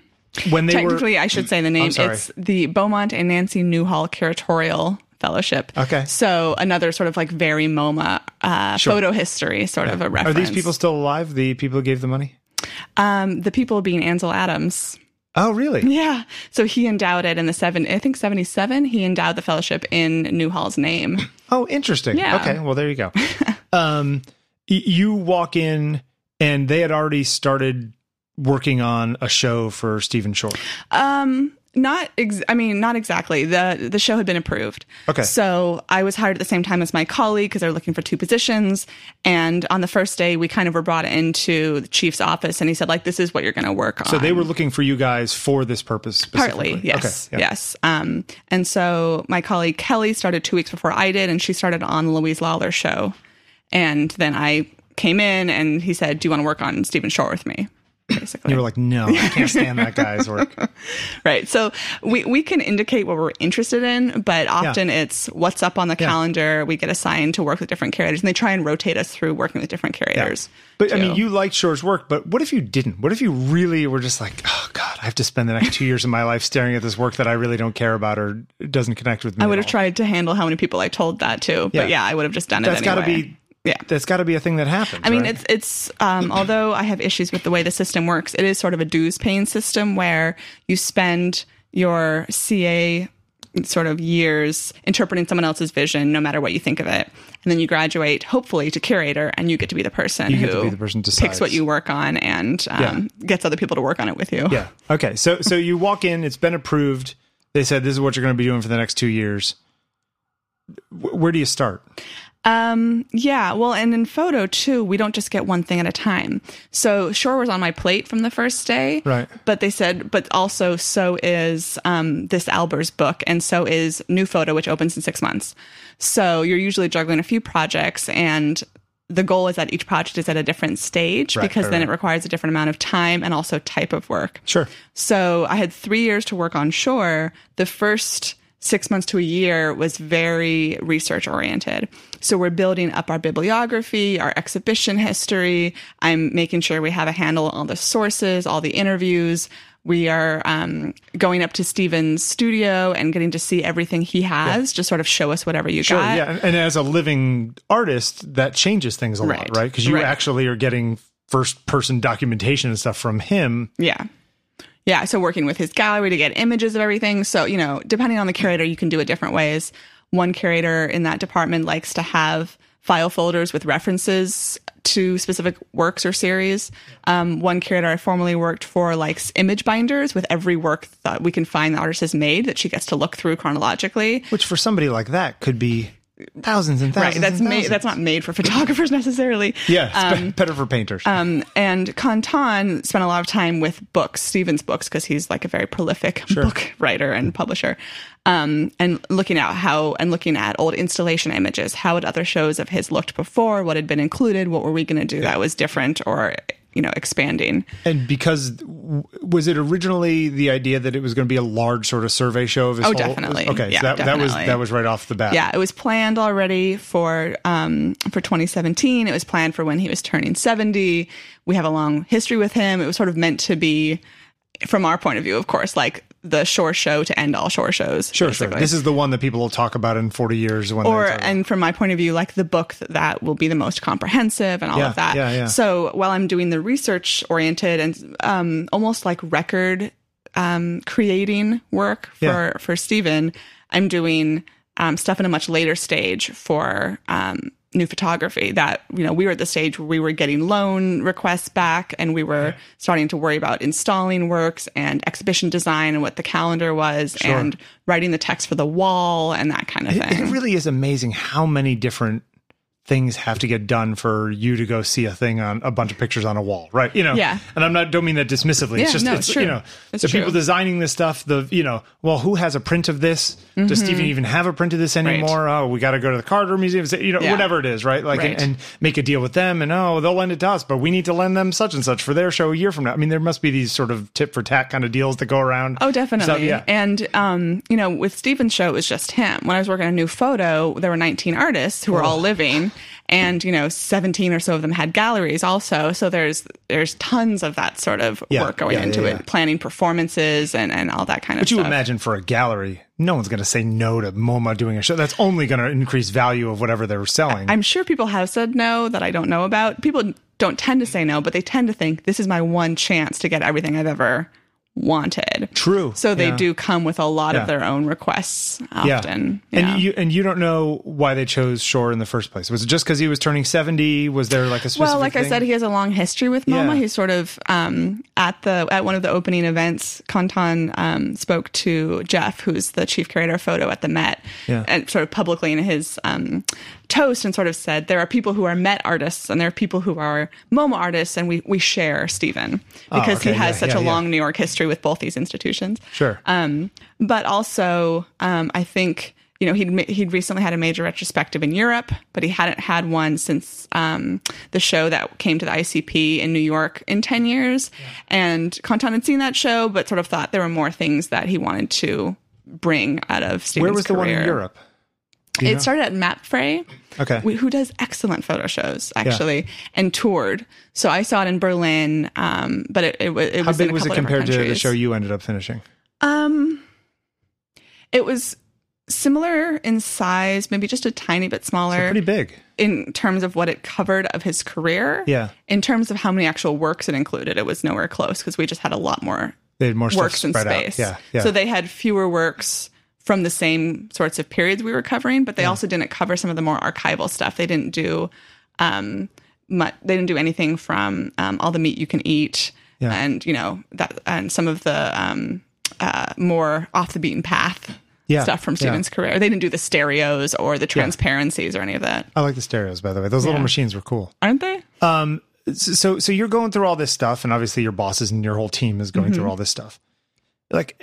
when they were Technically, I should say the name. sorry. It's the Beaumont and Nancy Newhall Curatorial Fellowship. Okay. So another sort of like very MoMA uh, photo history sort of a reference. are these people still alive the people who gave the money Um, the people being Ansel Adams. oh really Yeah. So he endowed it in the seven, I think 77. He endowed the fellowship in Newhall's name. Oh, interesting. Yeah. Okay, well there you go. um, y- you walk in, and they had already started working on a show for Stephen Shore. Um, not, ex- I mean, not exactly. the The show had been approved. Okay. So I was hired at the same time as my colleague because they're looking for two positions. And on the first day, we kind of were brought into the chief's office, and he said, like, this is what you're going to work on. So they were looking for you guys for this purpose. Partly, yes, Okay. yeah. yes. Um, and so my colleague Kelly started two weeks before I did, and she started on the Louise Lawler show. And then I came in, and he said, "Do you want to work on Stephen Shore with me?" Basically. You were like, no, I can't stand that guy's work. right. So we, we can indicate what we're interested in, but often it's what's up on the Yeah. calendar. We get assigned to work with different curators and they try and rotate us through working with different curators. But I mean, you liked Shore's work, but what if you didn't? What if you really were just like, oh God, I have to spend the next two years of my life staring at this work that I really don't care about or doesn't connect with me? I would have all? tried to handle how many people I told that to, but yeah, I would have just done That's it got to be. Yeah. That's got to be a thing that happens. I mean, right? it's it's um, although I have issues with the way the system works, it is sort of a dues paying system where you spend your CA sort of years interpreting someone else's vision, no matter what you think of it, and then you graduate, hopefully, to curator, and you get to be the person You who get to be the person picks what you work on and um, gets other people to work on it with you. Yeah. Okay. So so you walk in. It's been approved. They said this is what you're going to be doing for the next two years. Wh- Where do you start? Um, yeah, well, and in photo too, we don't just get one thing at a time. So Shore was on my plate from the first day. Right. But they said, but also so is um, this Albers book, and so is New Photo, which opens in six months. So you're usually juggling a few projects, and the goal is that each project is at a different stage Right, because right, then right. it requires a different amount of time and also type of work. Sure. So I had three years to work on shore. The first six months to a year was very research oriented. So we're building up our bibliography, our exhibition history. I'm making sure we have a handle on all the sources, all the interviews. We are um, going up to Stephen's studio and getting to see everything he has, just sort of show us whatever you Sure. got. Yeah. And, as a living artist, that changes things a lot, Right. right? Because you Right. actually are getting first person documentation and stuff from him. Yeah. Yeah. So working with his gallery to get images of everything. So, you know, depending on the curator, you can do it different ways. One curator in that department likes to have file folders with references to specific works or series. Um, one curator I formerly worked for likes image binders with every work that we can find the artist has made that she gets to look through chronologically. Which for somebody like that could be thousands and thousands. Right. That's made, that's not made for photographers necessarily. Yeah, be- better for painters. Um, and Quentin spent a lot of time with books, Stephen's books, because he's like a very prolific book writer and publisher. Um, and looking at how and looking at old installation images, how had other shows of his looked before, what had been included, what were we going to do that was different or you know expanding. and because was it originally the idea that it was going to be a large sort of survey show of his Oh, whole- definitely. Okay, Yeah, so that, that was that was right off the bat. Yeah, it was planned already for um, for 2017. It was planned for when he was turning 70. We have a long history with him. It was sort of meant to be, from our point of view, of course, like the shore show to end all shore shows. Sure, sure. This is the one that people will talk about in 40 years when or they talk about- and from my point of view like the book that will be the most comprehensive and all Yeah, of that yeah, yeah. so while i'm doing the research oriented and um, almost like record um, creating work for Yeah. for stephen i'm doing um, stuff in a much later stage for um, new photography that you know we were at the stage where we were getting loan requests back and we were starting to worry about installing works and exhibition design and what the calendar was and writing the text for the wall and that kind of It, thing. it really is amazing how many different things have to get done for you to go see a thing on a bunch of pictures on a wall, right? You know, Yeah. And I'm not don't mean that dismissively. Yeah, it's just no, it's, it's true. you know It's the people designing this stuff. The you know, well, who has a print of this? Does Stephen even have a print of this anymore? Oh, we got to go to the Carter Museum. You know, Yeah. whatever it is, right? Like Right. And, and make a deal with them, and oh, they'll lend it to us, but we need to lend them such and such for their show a year from now. I mean, there must be these sort of tip for tat kind of deals that go around. Oh, definitely. So, yeah. And, um, you know, with Stephen's show, it was just him. When I was working on a new photo, there were 19 artists who were all living. And, you know, 17 or so of them had galleries also. So there's, there's tons of that sort of Yeah, work going yeah, into yeah, it, planning performances and, and all that kind of stuff But you imagine for a gallery, no one's going to say no to MoMA doing a show. That's only going to increase value of whatever they're selling. I'm sure people have said no that I don't know about. People don't tend to say no, but they tend to think this is my one chance to get everything I've ever wanted. True. So they Yeah. do come with a lot Yeah. of their own requests yeah. often. And Yeah. you and you don't know why they chose Shore in the first place. Was it just because he was turning seventy? Was there like a specific well, like I said, he has a long history with MoMA. Yeah. He's sort of um, at the at one of the opening events. Quentin um, spoke to Jeff, who's the chief curator of photo at the Met, Yeah. and sort of publicly in his um, toast, and sort of said there are people who are Met artists and there are people who are MoMA artists, and we we share Stephen because Oh, okay. he has Yeah, such yeah, a yeah. long New York history with both these institutions. Sure. Um, but also, um, I think you know, he'd he'd recently had a major retrospective in Europe, but he hadn't had one since um, the show that came to the ICP in New York in ten years. And Quentin had seen that show, but sort of thought there were more things that he wanted to bring out of Stephen's Where was the one in. Europe? It know? started at Mapfre, Okay. who does excellent photo shows actually, and toured. So I saw it in Berlin, um, but it, it, it How was in big was it compared to the show you ended up finishing? Um, it was similar in size, maybe just a tiny bit smaller Pretty big. in terms of what it covered of his career. Yeah. In terms of how many actual works it included, it was nowhere close because we just had a lot more They had more works in space. out. Yeah. Yeah. So they had fewer works from the same sorts of periods we were covering, but they also didn't cover some of the more archival stuff. They didn't do um mu they didn't do anything from um, all the meat you can eat Yeah. and you know that and some of the um uh more off the beaten path Yeah. stuff from Yeah. Stephen's career. They didn't do the stereos or the transparencies or any of that. I like the stereos, by the way. Those little machines were cool. Aren't they? Um, so so you're going through all this stuff and obviously your bosses and your whole team is going Mm-hmm. through all this stuff like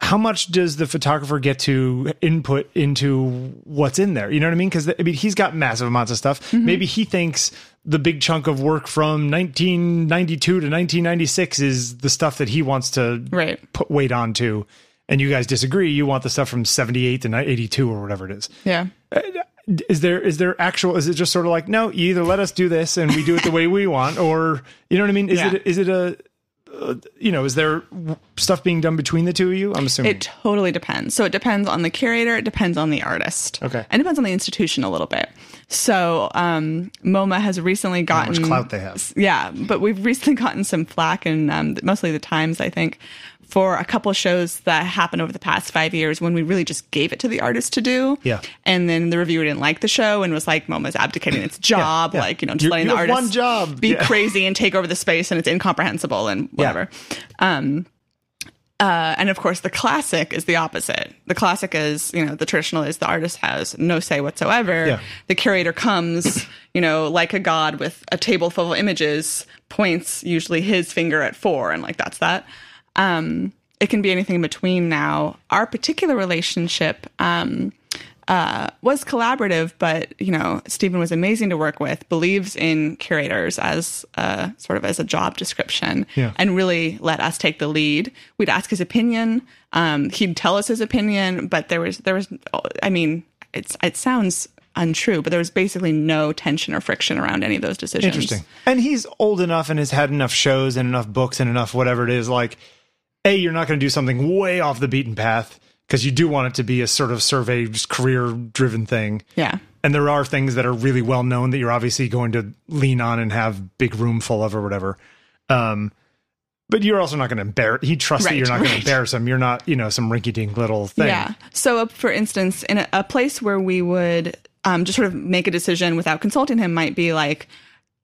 how much does the photographer get to input into what's in there you know what i mean because i mean he's got massive amounts of stuff Mm-hmm. maybe he thinks the big chunk of work from 1992 to 1996 is the stuff that he wants to Right. put weight onto and you guys disagree you want the stuff from 78 to 82 or whatever it is Yeah. is there is there actual is it just sort of like no you either let us do this and we do it the way we want or you know what i mean is Yeah. it is it a uh, you know is there stuff being done between the two of you i'm assuming It totally depends. So it depends on the curator, it depends on the artist. Okay. And it depends on the institution a little bit. So um, MoMA has recently gotten much clout they have. Yeah, but we've recently gotten some flack and um, mostly the Times, I think, for a couple shows that happened over the past five years when we really just gave it to the artist to do. Yeah. And then the reviewer didn't like the show and was like, MoMA's abdicating its job, yeah. like, you know, just You- letting you the artist one job. be Yeah. crazy and take over the space and it's incomprehensible and whatever. Um, uh, and of course, the classic is the opposite. The classic is, you know, the traditional is the artist has no say whatsoever. Yeah. The curator comes, you know, like a god with a table full of images, points usually his finger at four, and like that's that. Um, it can be anything in between now. Our particular relationship um, uh, was collaborative, but you know, Stephen was amazing to work with. Believes in curators as uh, sort of as a job description, Yeah. and really let us take the lead. We'd ask his opinion. Um, he'd tell us his opinion, but there was there was, I mean, it's it sounds untrue, but there was basically no tension or friction around any of those decisions. interesting and he's old enough and has had enough shows and enough books and enough whatever it is like a you're not going to do something way off the beaten path because you do want it to be a sort of survey career driven thing Yeah. and there are things that are really well known that you're obviously going to lean on and have big room full of or whatever. Um, but you're also not going to embarrass. He trusts that you're not going to embarrass him. You're not, you know, some rinky-dink little thing. Yeah. So, uh, for instance, in a, a place where we would um, just sort of make a decision without consulting him might be like,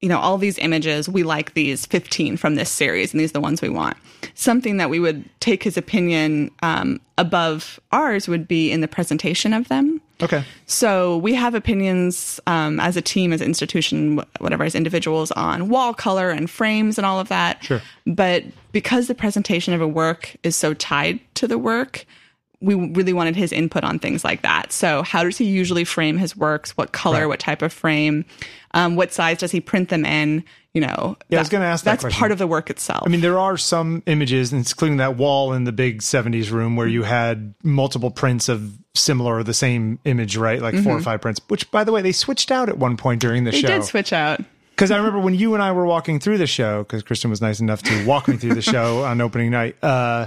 you know, all these images, we like these 15 from this series, and these are the ones we want. Something that we would take his opinion um, above ours would be in the presentation of them. Okay. So we have opinions um, as a team, as an institution, whatever, as individuals on wall color and frames and all of that. Sure. But because the presentation of a work is so tied to the work, we really wanted his input on things like that. So how does he usually frame his works? What color? Right. What type of frame? Um, what size does he print them in? You know, Yeah, I was gonna ask that That's question. part of the work itself. I mean, there are some images, including that wall in the big 70s room where you had multiple prints of similar or the same image, right? Like four or five prints, which, by the way, they switched out at one point during the they show. did switch out. Because I remember when you and I were walking through the show, because Kristen was nice enough to walk me through the show on opening night. Uh,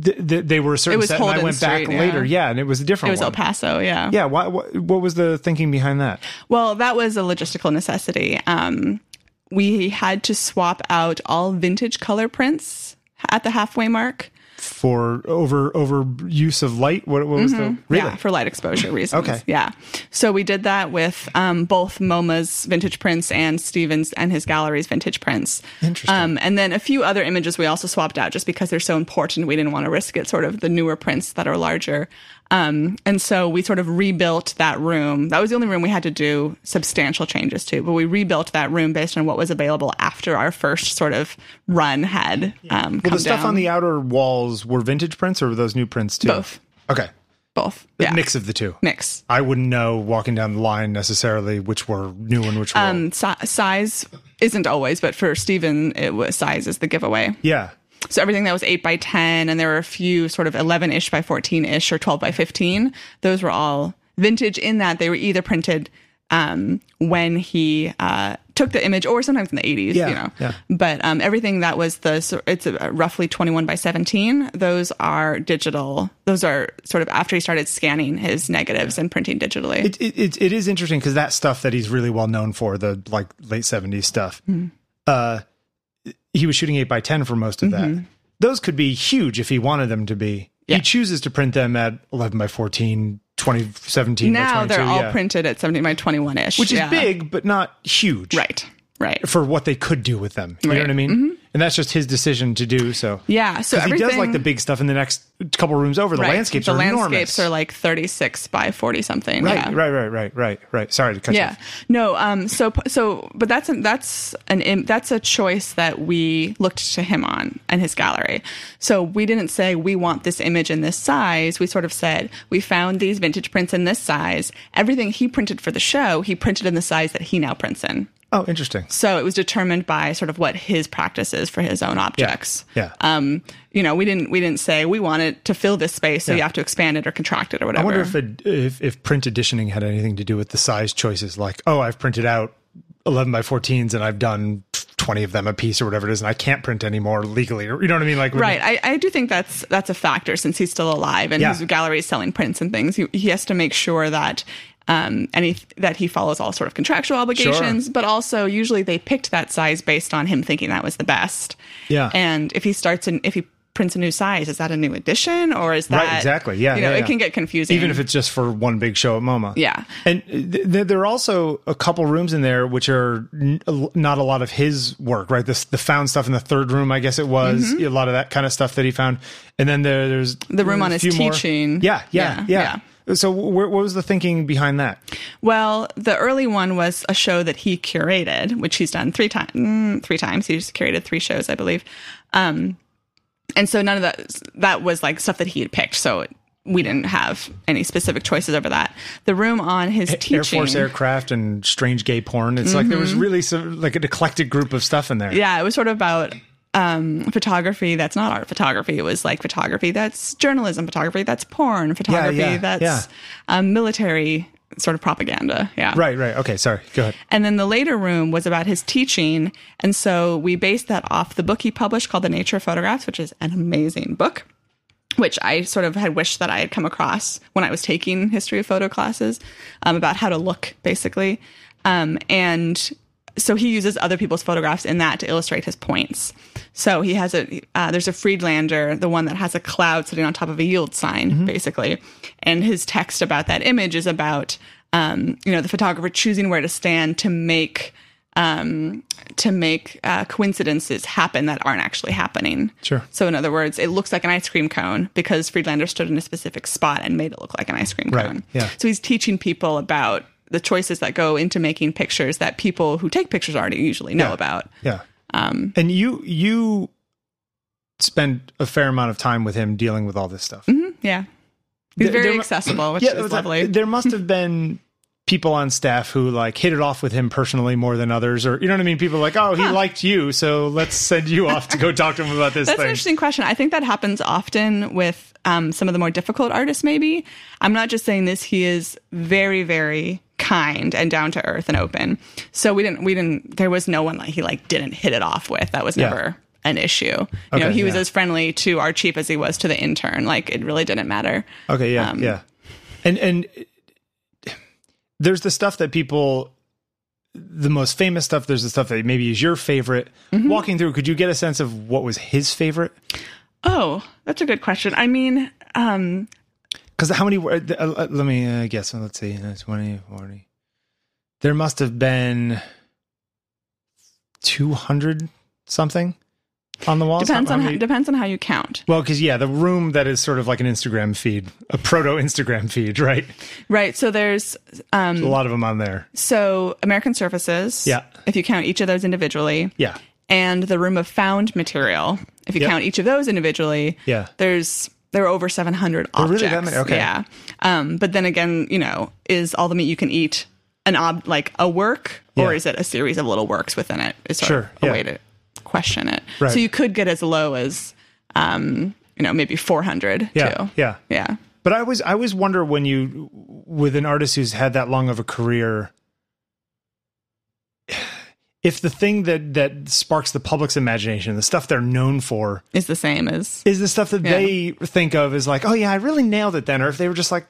th- th- they were a certain was set, and I Holden went back yeah. later. Yeah, and it was a different. It was one. El Paso. Yeah. Yeah, what, what what was the thinking behind that? Well, that was a logistical necessity. Um, we had to swap out all vintage color prints at the halfway mark. For over over use of light? What, what was the really? Yeah, for light exposure reasons. Okay. Yeah. So we did that with um, both MoMA's vintage prints and Stevens and his gallery's vintage prints. Interesting. Um, and then a few other images we also swapped out just because they're so important. We didn't want to risk it, sort of the newer prints that are larger. Um, and so we sort of rebuilt that room. That was the only room we had to do substantial changes to, but we rebuilt that room based on what was available after our first sort of run had um, well, the stuff down. on the outer walls were vintage prints, or were those new prints too? Both. Okay. both. A Yeah. mix of the two. Mix. I wouldn't know walking down the line necessarily which were new and which were. Um, si- size isn't always, but for Stephen, it was size is the giveaway. Yeah. So everything that was 8 by 10, and there were a few sort of 11 ish by 14 ish or 12 by 15, those were all vintage in that they were either printed um, when he uh, took the image or sometimes in the 80s, Yeah, you know. yeah. But um, everything that was the, so it's a, roughly 21 by 17, those are digital. Those are sort of after he started scanning his negatives and printing digitally. It, it, it, it is interesting because that stuff that he's really well known for, the like late 70s stuff, Mm-hmm. uh, he was shooting 8 by 10 for most of Mm-hmm. that. Those could be huge if he wanted them to be. Yeah. He chooses to print them at 11 by 14, 2017 now 22. they're all yeah. printed at 17 by 21 ish. Which is big, but not huge. Right. Right. For what they could do with them. You know Right. Mm-hmm. what I mean? And that's just his decision to do so. Yeah. so he does like the big stuff in the next couple rooms over. The right. landscapes the are landscapes enormous. are like 36 by 40 something. right, yeah. right, right, right, right, right. Sorry to cut you Yeah. off. No. Um. So. So. But that's an, that's an that's a choice that we looked to him on and his gallery. So we didn't say we want this image in this size. We sort of said we found these vintage prints in this size. Everything he printed for the show, he printed in the size that he now prints in. Oh, interesting. So it was determined by sort of what his practice is for his own objects. Yeah. yeah. Um, you know, we didn't we didn't say we want it to fill this space, so you have to expand it or contract it or whatever. I wonder if, it, if if print editioning had anything to do with the size choices. Like, oh, I've printed out eleven by fourteens and I've done twenty of them a piece or whatever it is, and I can't print anymore legally. Or you know what I mean? Like, Right, I, I do think that's that's a factor since he's still alive and Yeah. his gallery is selling prints and things. He, he has to make sure that um, any that he follows all sort of contractual obligations, but also usually they picked that size based on him thinking that was the best. Yeah. and if he starts and if he prints a new size, is that a new edition or is that Right, exactly. Yeah, You know, yeah, it yeah. can get confusing, even if it's just for one big show at MoMA. yeah. And th- th- there are also a couple rooms in there which are n- not a lot of his work, right? This the found stuff in the third room, I guess it was a lot of that kind of stuff that he found. And then there, there's Mm-hmm. The room on his teaching. Yeah, yeah, Yeah, yeah. So what was the thinking behind that? Well, the early one was a show that he curated, which he's done three times. Three times he's curated three shows, I believe. Um, and so none of that that was like stuff that he had picked. So we didn't have any specific choices over that. The room on his teaching, Air Force aircraft and strange gay porn. It's like there was really some like an eclectic group of stuff in there. Mm-hmm. yeah, it was sort of about um, photography that's not art photography. It was like photography that's journalism, photography that's porn, photography yeah, that's yeah. Um, military sort of propaganda. Yeah, Right, right. Okay, sorry. Go ahead. And then the later room was about his teaching. And so we based that off the book he published called The Nature of Photographs, which is an amazing book, which I sort of had wished that I had come across when I was taking history of photo classes um, about how to look, basically. Um, and so he uses other people's photographs in that to illustrate his points. So he has a uh, there's a Friedlander, the one that has a cloud sitting on top of a yield sign, basically, and his text about that image is about um, you know the photographer choosing where to stand to make um, to make uh, coincidences happen that aren't actually happening. Sure. So in other words, it looks like an ice cream cone because Friedlander stood in a specific spot and made it look like an ice cream Right, cone. yeah. So he's teaching people about the choices that go into making pictures that people who take pictures already usually know Yeah. about. Yeah. Um, And you you spend a fair amount of time with him dealing with all this stuff. yeah. He's There- very there accessible, which Yeah, is lovely. There must have been people on staff who like hit it off with him personally more than others, or you know what I mean? People like, oh, he liked you, so let's send you off to go talk to him about this That's an interesting question. I think that happens often with um, some of the more difficult artists, maybe. I'm not just saying this. He is very, very kind and down to earth and open. So we didn't, we didn't, there was no one like he like didn't hit it off with. That was Yeah. never an issue. You know, Okay, he was as friendly to our chief as he was to the intern. Like it really didn't matter. Okay, yeah, Um, yeah, and and there's the stuff that people. The most famous stuff. There's the stuff that maybe is your favorite. Mm-hmm. Walking through, could you get a sense of what was his favorite? Oh, that's a good question. I mean, um, Because how many were? Uh, uh, let me uh, guess. Let's see. Uh, 20, 40. There must have been 200 something on the wall. depends How- on how many- depends on how you count. well, because yeah, the room that is sort of like an Instagram feed, a proto Instagram feed, right? Right. So there's um, A lot of them on there. so American Surfaces. Yeah. If you count each of those individually. Yeah. and the room of found material. If you Yep. count each of those individually, Yeah. there's there were over 700 objects. really many? Okay. Yeah. Um, but then again, you know, is all the meat you can eat an ob like a work or is it a series of little works within it? Is sort Sure, of a yeah. way to question it. Right. So you could get as low as, um, you know, maybe 400 Yeah, too. yeah. Yeah. But I always I always wonder when you with an artist who's had that long of a career if the thing that that sparks the public's imagination, the stuff they're known for, Is the same as, is the stuff that Yeah. they think of as like, oh yeah, I really nailed it then, or if they were just like,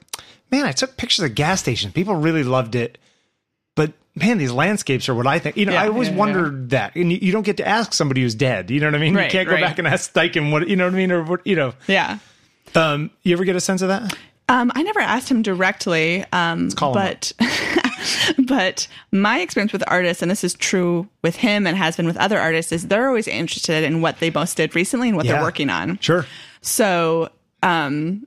man, I took pictures of gas stations, people really loved it, but man, these landscapes are what I think. You know, Yeah, I always yeah, wondered that, and you, you don't get to ask somebody who's dead. You know what I mean? you can't go right. back and ask Steichen what you know what I mean, or what you know. yeah. Um, you ever get a sense of that? Um, I never asked him directly, um, but but my experience with artists, and this is true with him and has been with other artists, is they're always interested in what they most did recently and what Yeah. they're working on. Sure. So um,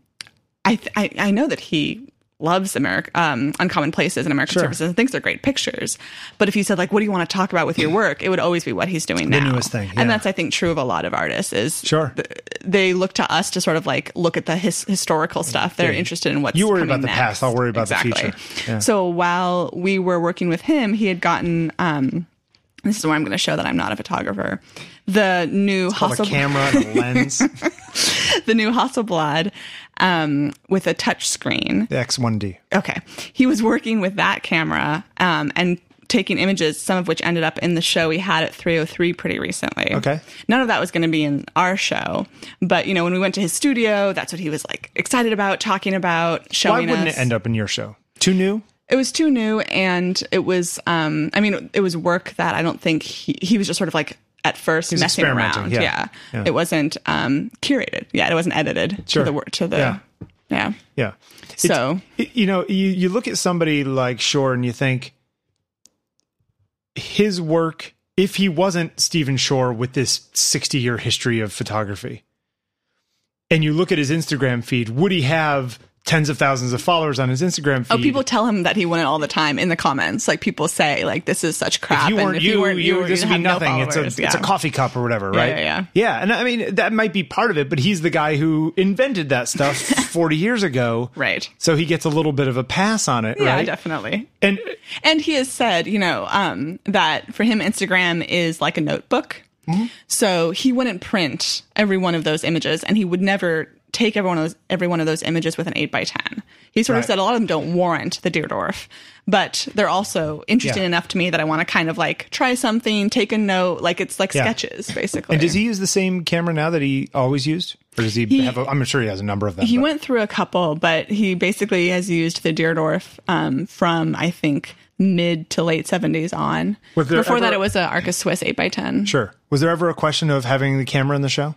I, th- I I know that he loves America, um, Uncommon Places and American Sure. Services and thinks they're great pictures. But if you said like, what do you want to talk about with your work? It would always be what he's doing now. The newest thing, yeah. And that's I think true of a lot of artists is Sure. th- they look to us to sort of like look at the his- historical stuff. They're Yeah. interested in what's You worry about the next. past, I'll worry about the future. Yeah. So while we were working with him, he had gotten. Um, this is where I'm going to show that I'm not a photographer. The new Hasselblad- camera and lens. the new Hasselblad um, with a touch screen. the X1D. Okay. He was working with that camera um, and taking images, some of which ended up in the show we had at 303 pretty recently. Okay. None of that was going to be in our show. But, you know, when we went to his studio, that's what he was like excited about, talking about, showing Why wouldn't us. it end up in your show? Too new? It was too new, and it was. Um, I mean, it was work that I don't think he he was just sort of like at first was messing around. yeah. Yeah. Yeah. it wasn't um, curated. Yeah, it wasn't edited Sure. to the wor- to the Yeah. yeah. Yeah. So It- you know, you, you look at somebody like Shore and you think his work, if he wasn't Stephen Shore with this 60 year history of photography, and you look at his Instagram feed, would he have tens of thousands of followers on his Instagram feed? Oh, people tell him that he won it all the time in the comments. Like people say, like this is such crap. if you weren't you, you, you'd this would be have no nothing. it's a followers. it's a coffee cup or whatever, right? yeah, yeah. Yeah, and I mean that might be part of it, but he's the guy who invented that stuff 40 years ago, Right. So he gets a little bit of a pass on it, Yeah, right? definitely. And And he has said, you know, um, that for him, Instagram is like a notebook. Mm-hmm. So he wouldn't print every one of those images, and he would never take every one of those every one of those images with an eight by ten. He sort Right. of said a lot of them don't warrant the Deardorff, but they're also interesting Yeah. enough to me that I want to kind of like try something, take a note, like it's like Yeah. sketches basically. And does he use the same camera now that he always used, or does he, have? A, I'm sure he has a number of them. He but- went through a couple, but he basically has used the Deardorff um, from I think mid to late seventies on. Was there Before that, it was a Arca Swiss eight by ten. Sure. Was there ever a question of having the camera in the show?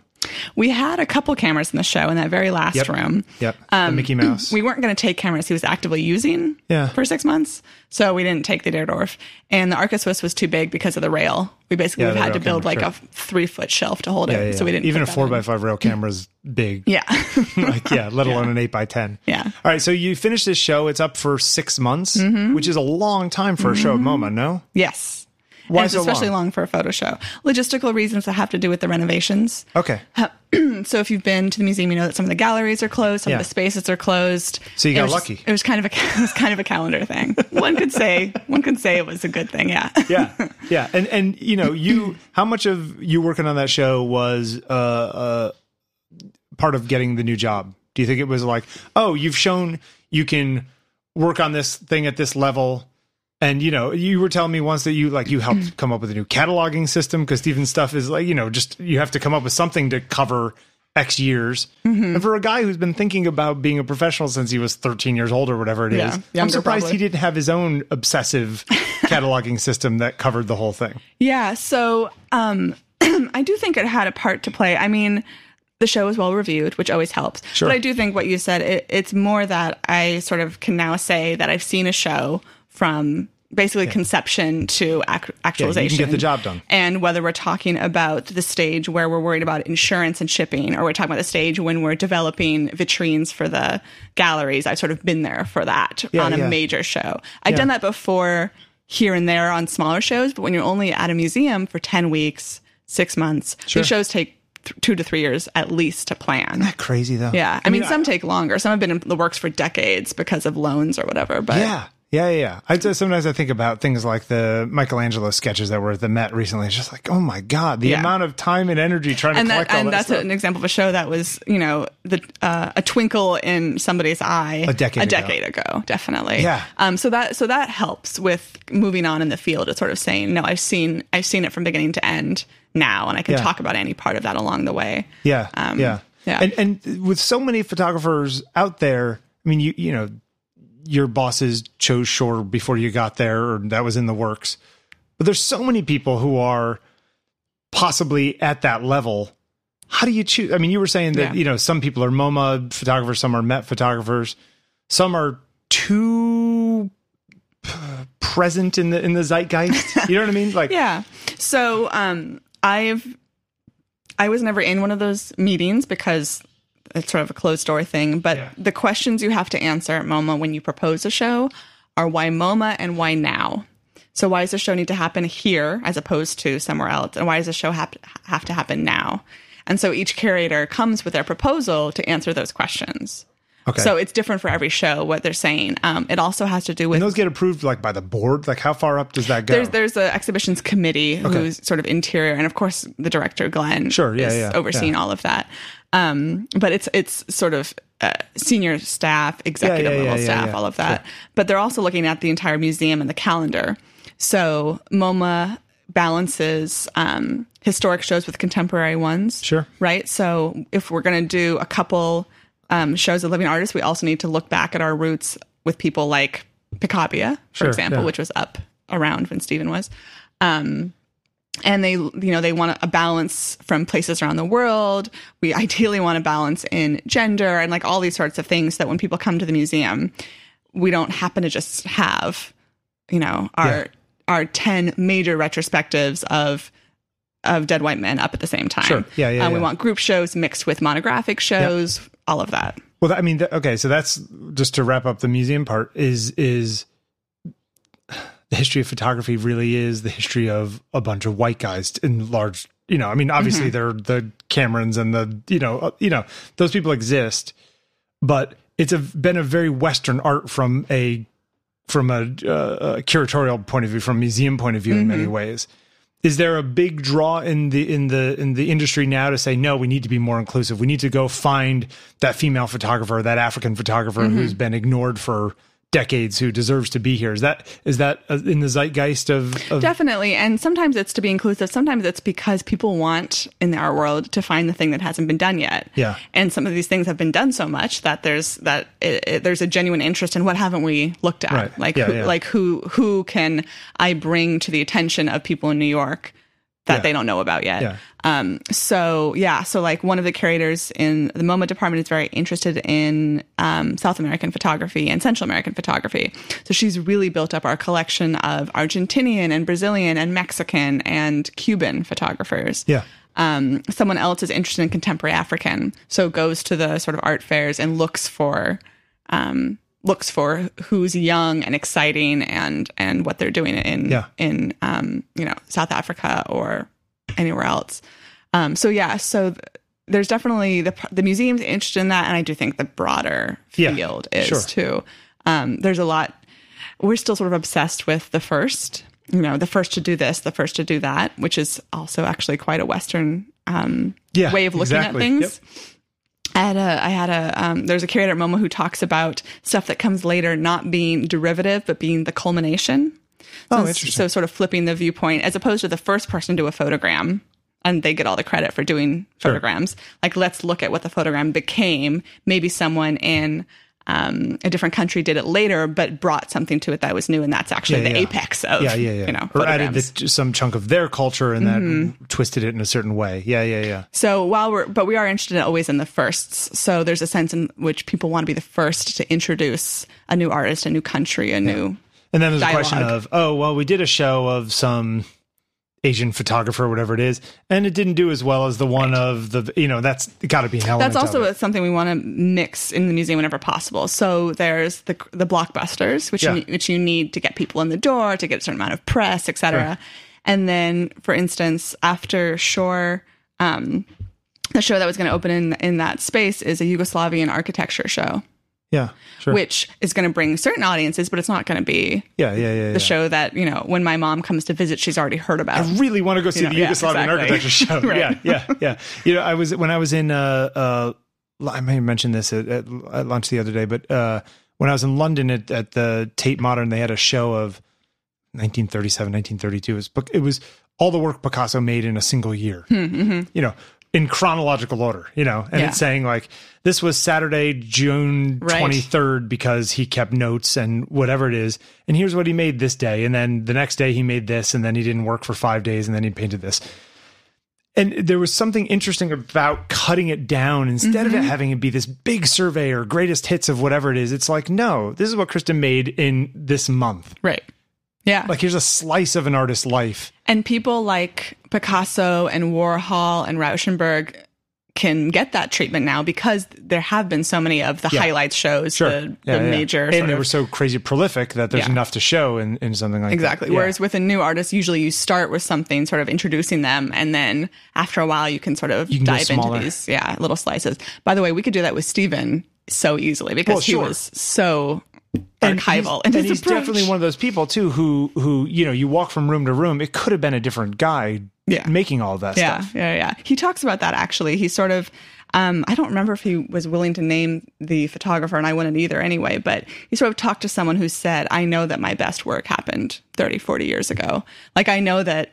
We had a couple cameras in the show in that very last Yep. room. Yep. the Mickey Mouse. Um, We weren't going to take cameras he was actively using Yeah. for six months, so we didn't take the Deardorff. And the Arca Swiss was too big because of the rail. We basically Yeah, had to build camera, like a three foot shelf to hold it, Yeah, yeah, so we didn't Even a four by five rail camera is big. Yeah, like yeah, let alone an eight by ten. Yeah. All right. So you finished this show. It's up for six months, Mm-hmm. which is a long time for a show at MoMA. No. yes. Why and it's so especially long? long for a photo show. Logistical reasons that have to do with the renovations. Okay. So if you've been to the museum, you know that some of the galleries are closed, some Yeah. of the spaces are closed. So you It got was- lucky. It was kind of a it was kind of a calendar thing. one could say one could say it was a good thing. Yeah. yeah yeah and and you know you how much of you working on that show was uh uh part of getting the new job do you think it was like oh you've shown you can work on this thing at this level and you know you were telling me once that you like you helped come up with a new cataloging system because Stephen's stuff is like you know just you have to come up with something to cover x years and for a guy who's been thinking about being a professional since he was 13 years old or whatever it is Yeah, i'm surprised probably. he didn't have his own obsessive cataloging system that covered the whole thing Yeah, so um, I do think it had a part to play. I mean, the show was well reviewed, which always helps. Sure. But I do think what you said, it, it's more that I sort of can now say that I've seen a show from basically conception to ac- actualization. the job done. And whether we're talking about the stage where we're worried about insurance and shipping, or we're talking about the stage when we're developing vitrines for the galleries, I've sort of been there for that Yeah, on a yeah. major show. I've done that before here and there on smaller shows, but when you're only at a museum for 10 weeks, six months, Sure. these shows take th- two to three years at least to plan. Isn't that crazy though? Yeah, I, mean, some take longer. Some have been in the works for decades because of loans or whatever. But Yeah. Yeah, yeah, yeah. I just, sometimes I think about things like the Michelangelo sketches that were at the Met recently. It's just like, oh my god, the Yeah. amount of time and energy trying and to that collect all and that that's stuff. an example of a show that was you know the uh, a twinkle in somebody's eye A decade a ago. decade ago, definitely Yeah. um so that so that helps with moving on in the field it's sort of saying no I've seen I've seen it from beginning to end now and I can Yeah. talk about any part of that along the way Yeah, Um, yeah, yeah. And and with so many photographers out there, I mean, you you know, your bosses chose Shore before you got there, or that was in the works. But there's so many people who are possibly at that level. How do you choose? I mean, you were saying that Yeah. you know some people are MoMA photographers, some are Met photographers, some are too present in the in the zeitgeist. you know what I mean? Like, Yeah. So um, I've I was never in one of those meetings because it's sort of a closed door thing. But Yeah. the questions you have to answer at MoMA when you propose a show are why MoMA and why now. So why does the show need to happen here as opposed to somewhere else, and why does the show have have to happen now? And so each curator comes with their proposal to answer those questions. Okay. So it's different for every show what they're saying. Um, it also has to do with and those get approved like by the board. Like, how far up does that go? there's there's a exhibitions committee who's sort of interior, and of course the director Glenn Sure, yeah, is yeah, overseeing yeah. all of that. Um, but it's it's sort of uh, senior staff, executive yeah, level staff, all of that. But they're also looking at the entire museum and the calendar. So MoMA balances um, historic shows with contemporary ones. Sure. Right. So if we're going to do a couple um, shows of living artists, we also need to look back at our roots with people like Picabia, for Sure, example, yeah. which was up around when Stephen was. Um, and they, you know, they want a balance from places around the world. We ideally want a balance in gender and like all these sorts of things that when people come to the museum, we don't happen to just have, you know, our Yeah. our ten major retrospectives of of dead white men up at the same time. Sure. Yeah, yeah, Uh, We want group shows mixed with monographic shows, all of that. Well, I mean, okay, so that's just to wrap up the museum part. Is is the history of photography really is the history of a bunch of white guys in large. You know, I mean, obviously they're the Camerons and the you know uh, you know those people exist, but it's a, been a very Western art from a from a, uh, a curatorial point of view, from a museum point of view, in many ways. Is there a big draw in the in the in the industry now to say no? We need to be more inclusive. We need to go find that female photographer, that African photographer mm-hmm. who's been ignored for decades, who deserves to be here. Is that is that uh, in the zeitgeist of, of Definitely. And sometimes it's to be inclusive. Sometimes it's because people want in our world to find the thing that hasn't been done yet. Yeah. And some of these things have been done so much that there's that it, it, there's a genuine interest in what haven't we looked at? Right. Like Yeah, who, yeah. like who who can I bring to the attention of people in New York that Yeah. they don't know about yet? Yeah. Um, so yeah, so like one of the curators in the MoMA department is very interested in um, South American photography and Central American photography. So she's really built up our collection of Argentinian and Brazilian and Mexican and Cuban photographers. yeah Um, someone else is interested in contemporary African, so goes to the sort of art fairs and looks for um, looks for who's young and exciting and and what they're doing in Yeah. in um, you know South Africa or anywhere else. Um, so yeah, so th- there's definitely the the museum's interested in that, and I do think the broader Yeah, field is sure. too. Um, there's a lot. We're still sort of obsessed with the first, you know, the first to do this, the first to do that, which is also actually quite a Western um, Yeah, way of looking exactly. at things. I had a, I had a, um, there's a curator at MoMA who talks about stuff that comes later not being derivative, but being the culmination. Oh, so, interesting. so sort of flipping the viewpoint as opposed to the first person to a photogram and they get all the credit for doing photograms. Like, let's look at what the photogram became. Maybe someone in um, a different country did it later, but brought something to it that was new. And that's actually Yeah, the yeah. apex of, yeah yeah yeah you know, or added the, some chunk of their culture and Mm-hmm. that twisted it in a certain way. Yeah yeah yeah. So while we're, but we are interested in always in the firsts. So there's a sense in which people want to be the first to introduce a new artist, a new country, a new. And then there's a question of, oh, well, we did a show of some Asian photographer, whatever it is, and it didn't do as well as the one of the, you know, that's got to be an element. That's also something we want to mix in the museum whenever possible. So there's the the blockbusters, which Yeah. you, which you need to get people in the door, to get a certain amount of press, etc. Right. And then, for instance, after Shore, um, the show that was going to open in in that space is a Yugoslavian architecture show, Yeah. Sure. which is going to bring certain audiences, but it's not going to be yeah. Yeah. Yeah. yeah. the show that you know when my mom comes to visit, she's already heard about. I really want to go see You know, the yeah, Yugoslavian exactly. architecture show. Right. Yeah, yeah, yeah. You know, I was when I was in. Uh, uh, I may have mentioned this at, at, at lunch the other day, but uh, when I was in London at, at the Tate Modern, they had a show of 1937, 1932. It was, it was all the work Picasso made in a single year. You know. In chronological order, you know, and Yeah. it's saying like this was Saturday, June Right. 23rd, because he kept notes and whatever it is. And here's what he made this day. And then the next day he made this, and then he didn't work for five days, and then he painted this and there was something interesting about cutting it down instead of it mm-hmm. having it be this big survey or greatest hits of whatever it is it's like no this is what kristen made in this month Right. Yeah. like here's a slice of an artist's life And people like Picasso and Warhol and Rauschenberg can get that treatment now because there have been so many of the Yeah. highlights shows, sure the, Yeah, the yeah. major and they of- were so crazy prolific that there's enough to show in, in something like Exactly. Whereas with a new artist, usually you start with something sort of introducing them, and then after a while, you can sort of can dive into these, yeah, little slices. By the way, we could do that with Stephen so easily because Well, sure. he was so and archival. and he's approach. definitely one of those people too who who you know you walk from room to room it could have been a different guy Yeah. making all of that Yeah, stuff yeah, yeah. He talks about that actually. He sort of, um, I don't remember if he was willing to name the photographer, and I wouldn't either anyway, but he sort of talked to someone who said, I know that my best work happened 30, 40 years ago. Like, I know that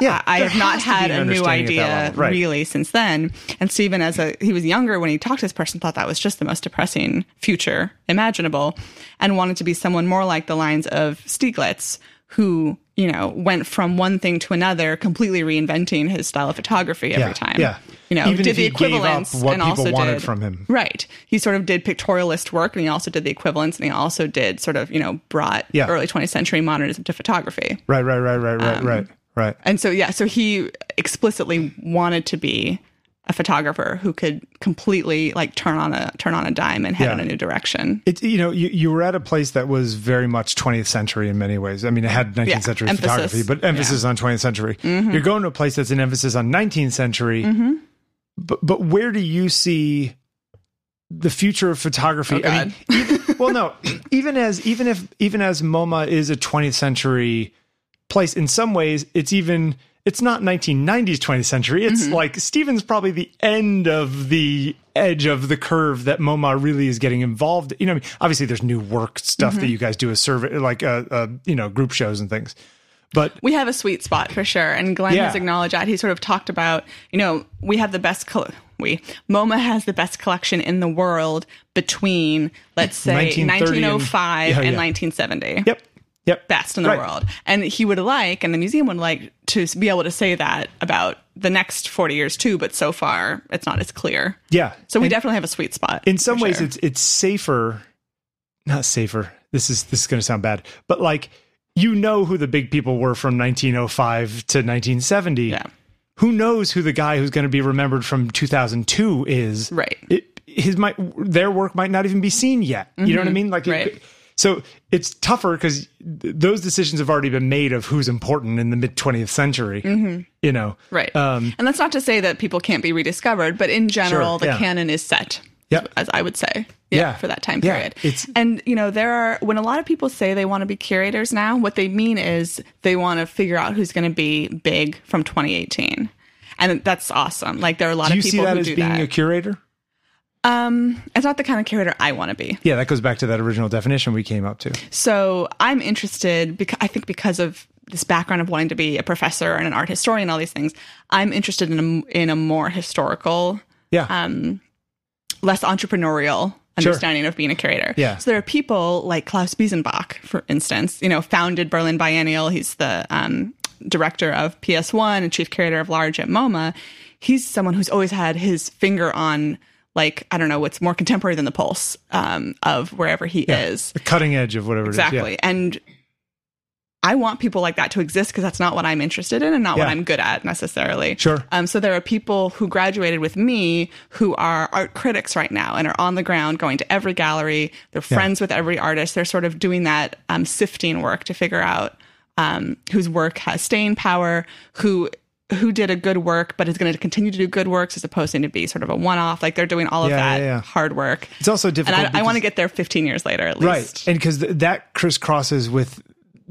yeah I there have not has to be had a new understanding at that idea right really since then. And Stephen, as a he was younger when he talked to this person, thought that was just the most depressing future imaginable, and wanted to be someone more like the lines of Stieglitz, who you know went from one thing to another, completely reinventing his style of photography every Yeah, time. yeah. you know, Even did the he gave up Equivalents what and people also wanted did, from him. Right, he sort of did pictorialist work, and he also did the Equivalents, and he also did sort of you know brought Yeah. early 20th century modernism to photography. right right right right right Um, right right And so, yeah, so he explicitly wanted to be a photographer who could completely like turn on a turn on a dime and head Yeah. in a new direction. It's you know you, you were at a place that was very much 20th century in many ways. I mean, it had 19th Yeah, century emphasis. photography, but emphasis on 20th century. Mm-hmm. You're going to a place that's an emphasis on 19th century. But but where do you see the future of photography? Oh, I mean, even, well, no, even as even if even as MoMA is a 20th century place, in some ways, it's even. It's not 1990s 20th century. It's Mm-hmm. like Stephen's probably the end of the edge of the curve that MoMA really is getting involved. You know, I mean, obviously there's new work stuff Mm-hmm. that you guys do as survey, like uh, uh, you know, group shows and things. But We have a sweet spot for sure, and Glenn Yeah. has acknowledged that. He sort of talked about, you know, we have the best. Col- we MoMA has the best collection in the world between, let's say, 1930 and- 1905 Yeah, and yeah. 1970. yep, yep, best in the Right. world. And he would like, and the museum would like to be able to say that about the next 40 years too, but so far it's not as clear. yeah. So we And- definitely have a sweet spot. in some ways sure. it's it's safer not safer this is this is going to sound bad but like you know who the big people were from 1905 to 1970 Yeah. who knows who the guy who's going to be remembered from 2002 is Right. it, his might their work might not even be seen yet you know what i mean like it- Mm-hmm. Right. So it's tougher because th- those decisions have already been made of who's important in the mid 20th century you know Mm-hmm. Right. um and that's not to say that people can't be rediscovered, but in general, Sure, the yeah. canon is set. Yep. As I would say. Yeah. For that time Yeah, period. it's- and, you know, there are, when a lot of people say they want to be curators now, what they mean is they want to figure out who's going to be big from 2018. And that's awesome. Like, there are a lot do you of people see that who as do being that. a curator um, it's not the kind of curator I want to be. yeah that goes back to that original definition we came up to So I'm interested because I think because of this background of wanting to be a professor and an art historian, and all these things, I'm interested in a, in a more historical, yeah um, less entrepreneurial Sure. understanding of being a curator. Yeah. So there are people like Klaus Biesenbach, for instance, you know, founded Berlin Biennial. He's the um, director of PS1 and chief curator of Large at MoMA. He's someone who's always had his finger on, like, I don't know, what's more contemporary than the pulse um, of wherever he is. the cutting edge of whatever Exactly. it is. And I want people like that to exist because that's not what I'm interested in and not what I'm good at necessarily. Sure. Um, so there are people who graduated with me who are art critics right now and are on the ground going to every gallery. They're friends with every artist. They're sort of doing that um, sifting work to figure out um, whose work has staying power, who who did a good work but is going to continue to do good works as opposed to be sort of a one-off like they're doing all of Yeah, that yeah, yeah. hard work It's also and difficult. I, I want to get there 15 years later at least right, and because th- that crisscrosses with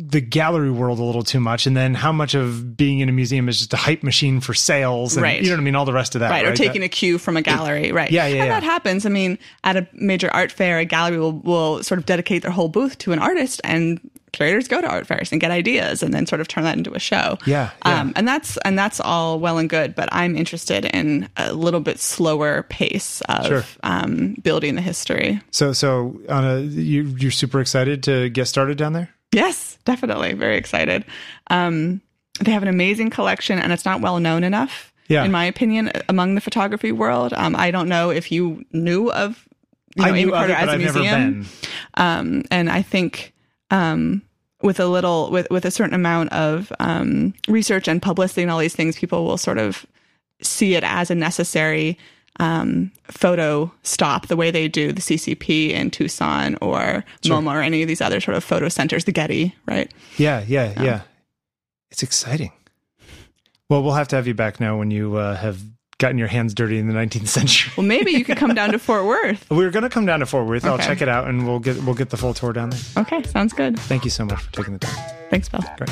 the gallery world a little too much, and then how much of being in a museum is just a hype machine for sales, and Right. you know what I mean, all the rest of that, right, right? or taking That- a cue from a gallery right Yeah, yeah, and yeah. that happens i mean at a major art fair a gallery will, will sort of dedicate their whole booth to an artist and curators go to art fairs and get ideas and then sort of turn that into a show Yeah, yeah. Um, and that's and that's all well and good but i'm interested in a little bit slower pace of Sure. um, building the history so, so on a you, you're super excited to get started down there. Yes, definitely. Very excited. Um, they have an amazing collection, and it's not well known enough, Yeah. in my opinion, among the photography world. Um, I don't know if you knew of you know, I Amon Carter it, as a museum, um, and I think um, with a little, with with a certain amount of um, research and publicity and all these things, people will sort of see it as a necessary um, photo stop, the way they do the CCP in Tucson or MoMA or any of these other sort of photo centers, the Getty, right? Yeah, yeah, yeah. It's exciting. Well, we'll have to have you back now when you uh, have gotten your hands dirty in the 19th century. well, maybe you could come down to Fort Worth. We're going to come down to Fort Worth. Okay. I'll check it out and we'll get we'll get the full tour down there. Okay, sounds good. Thank you so much for taking the time. Thanks, Bill. Great.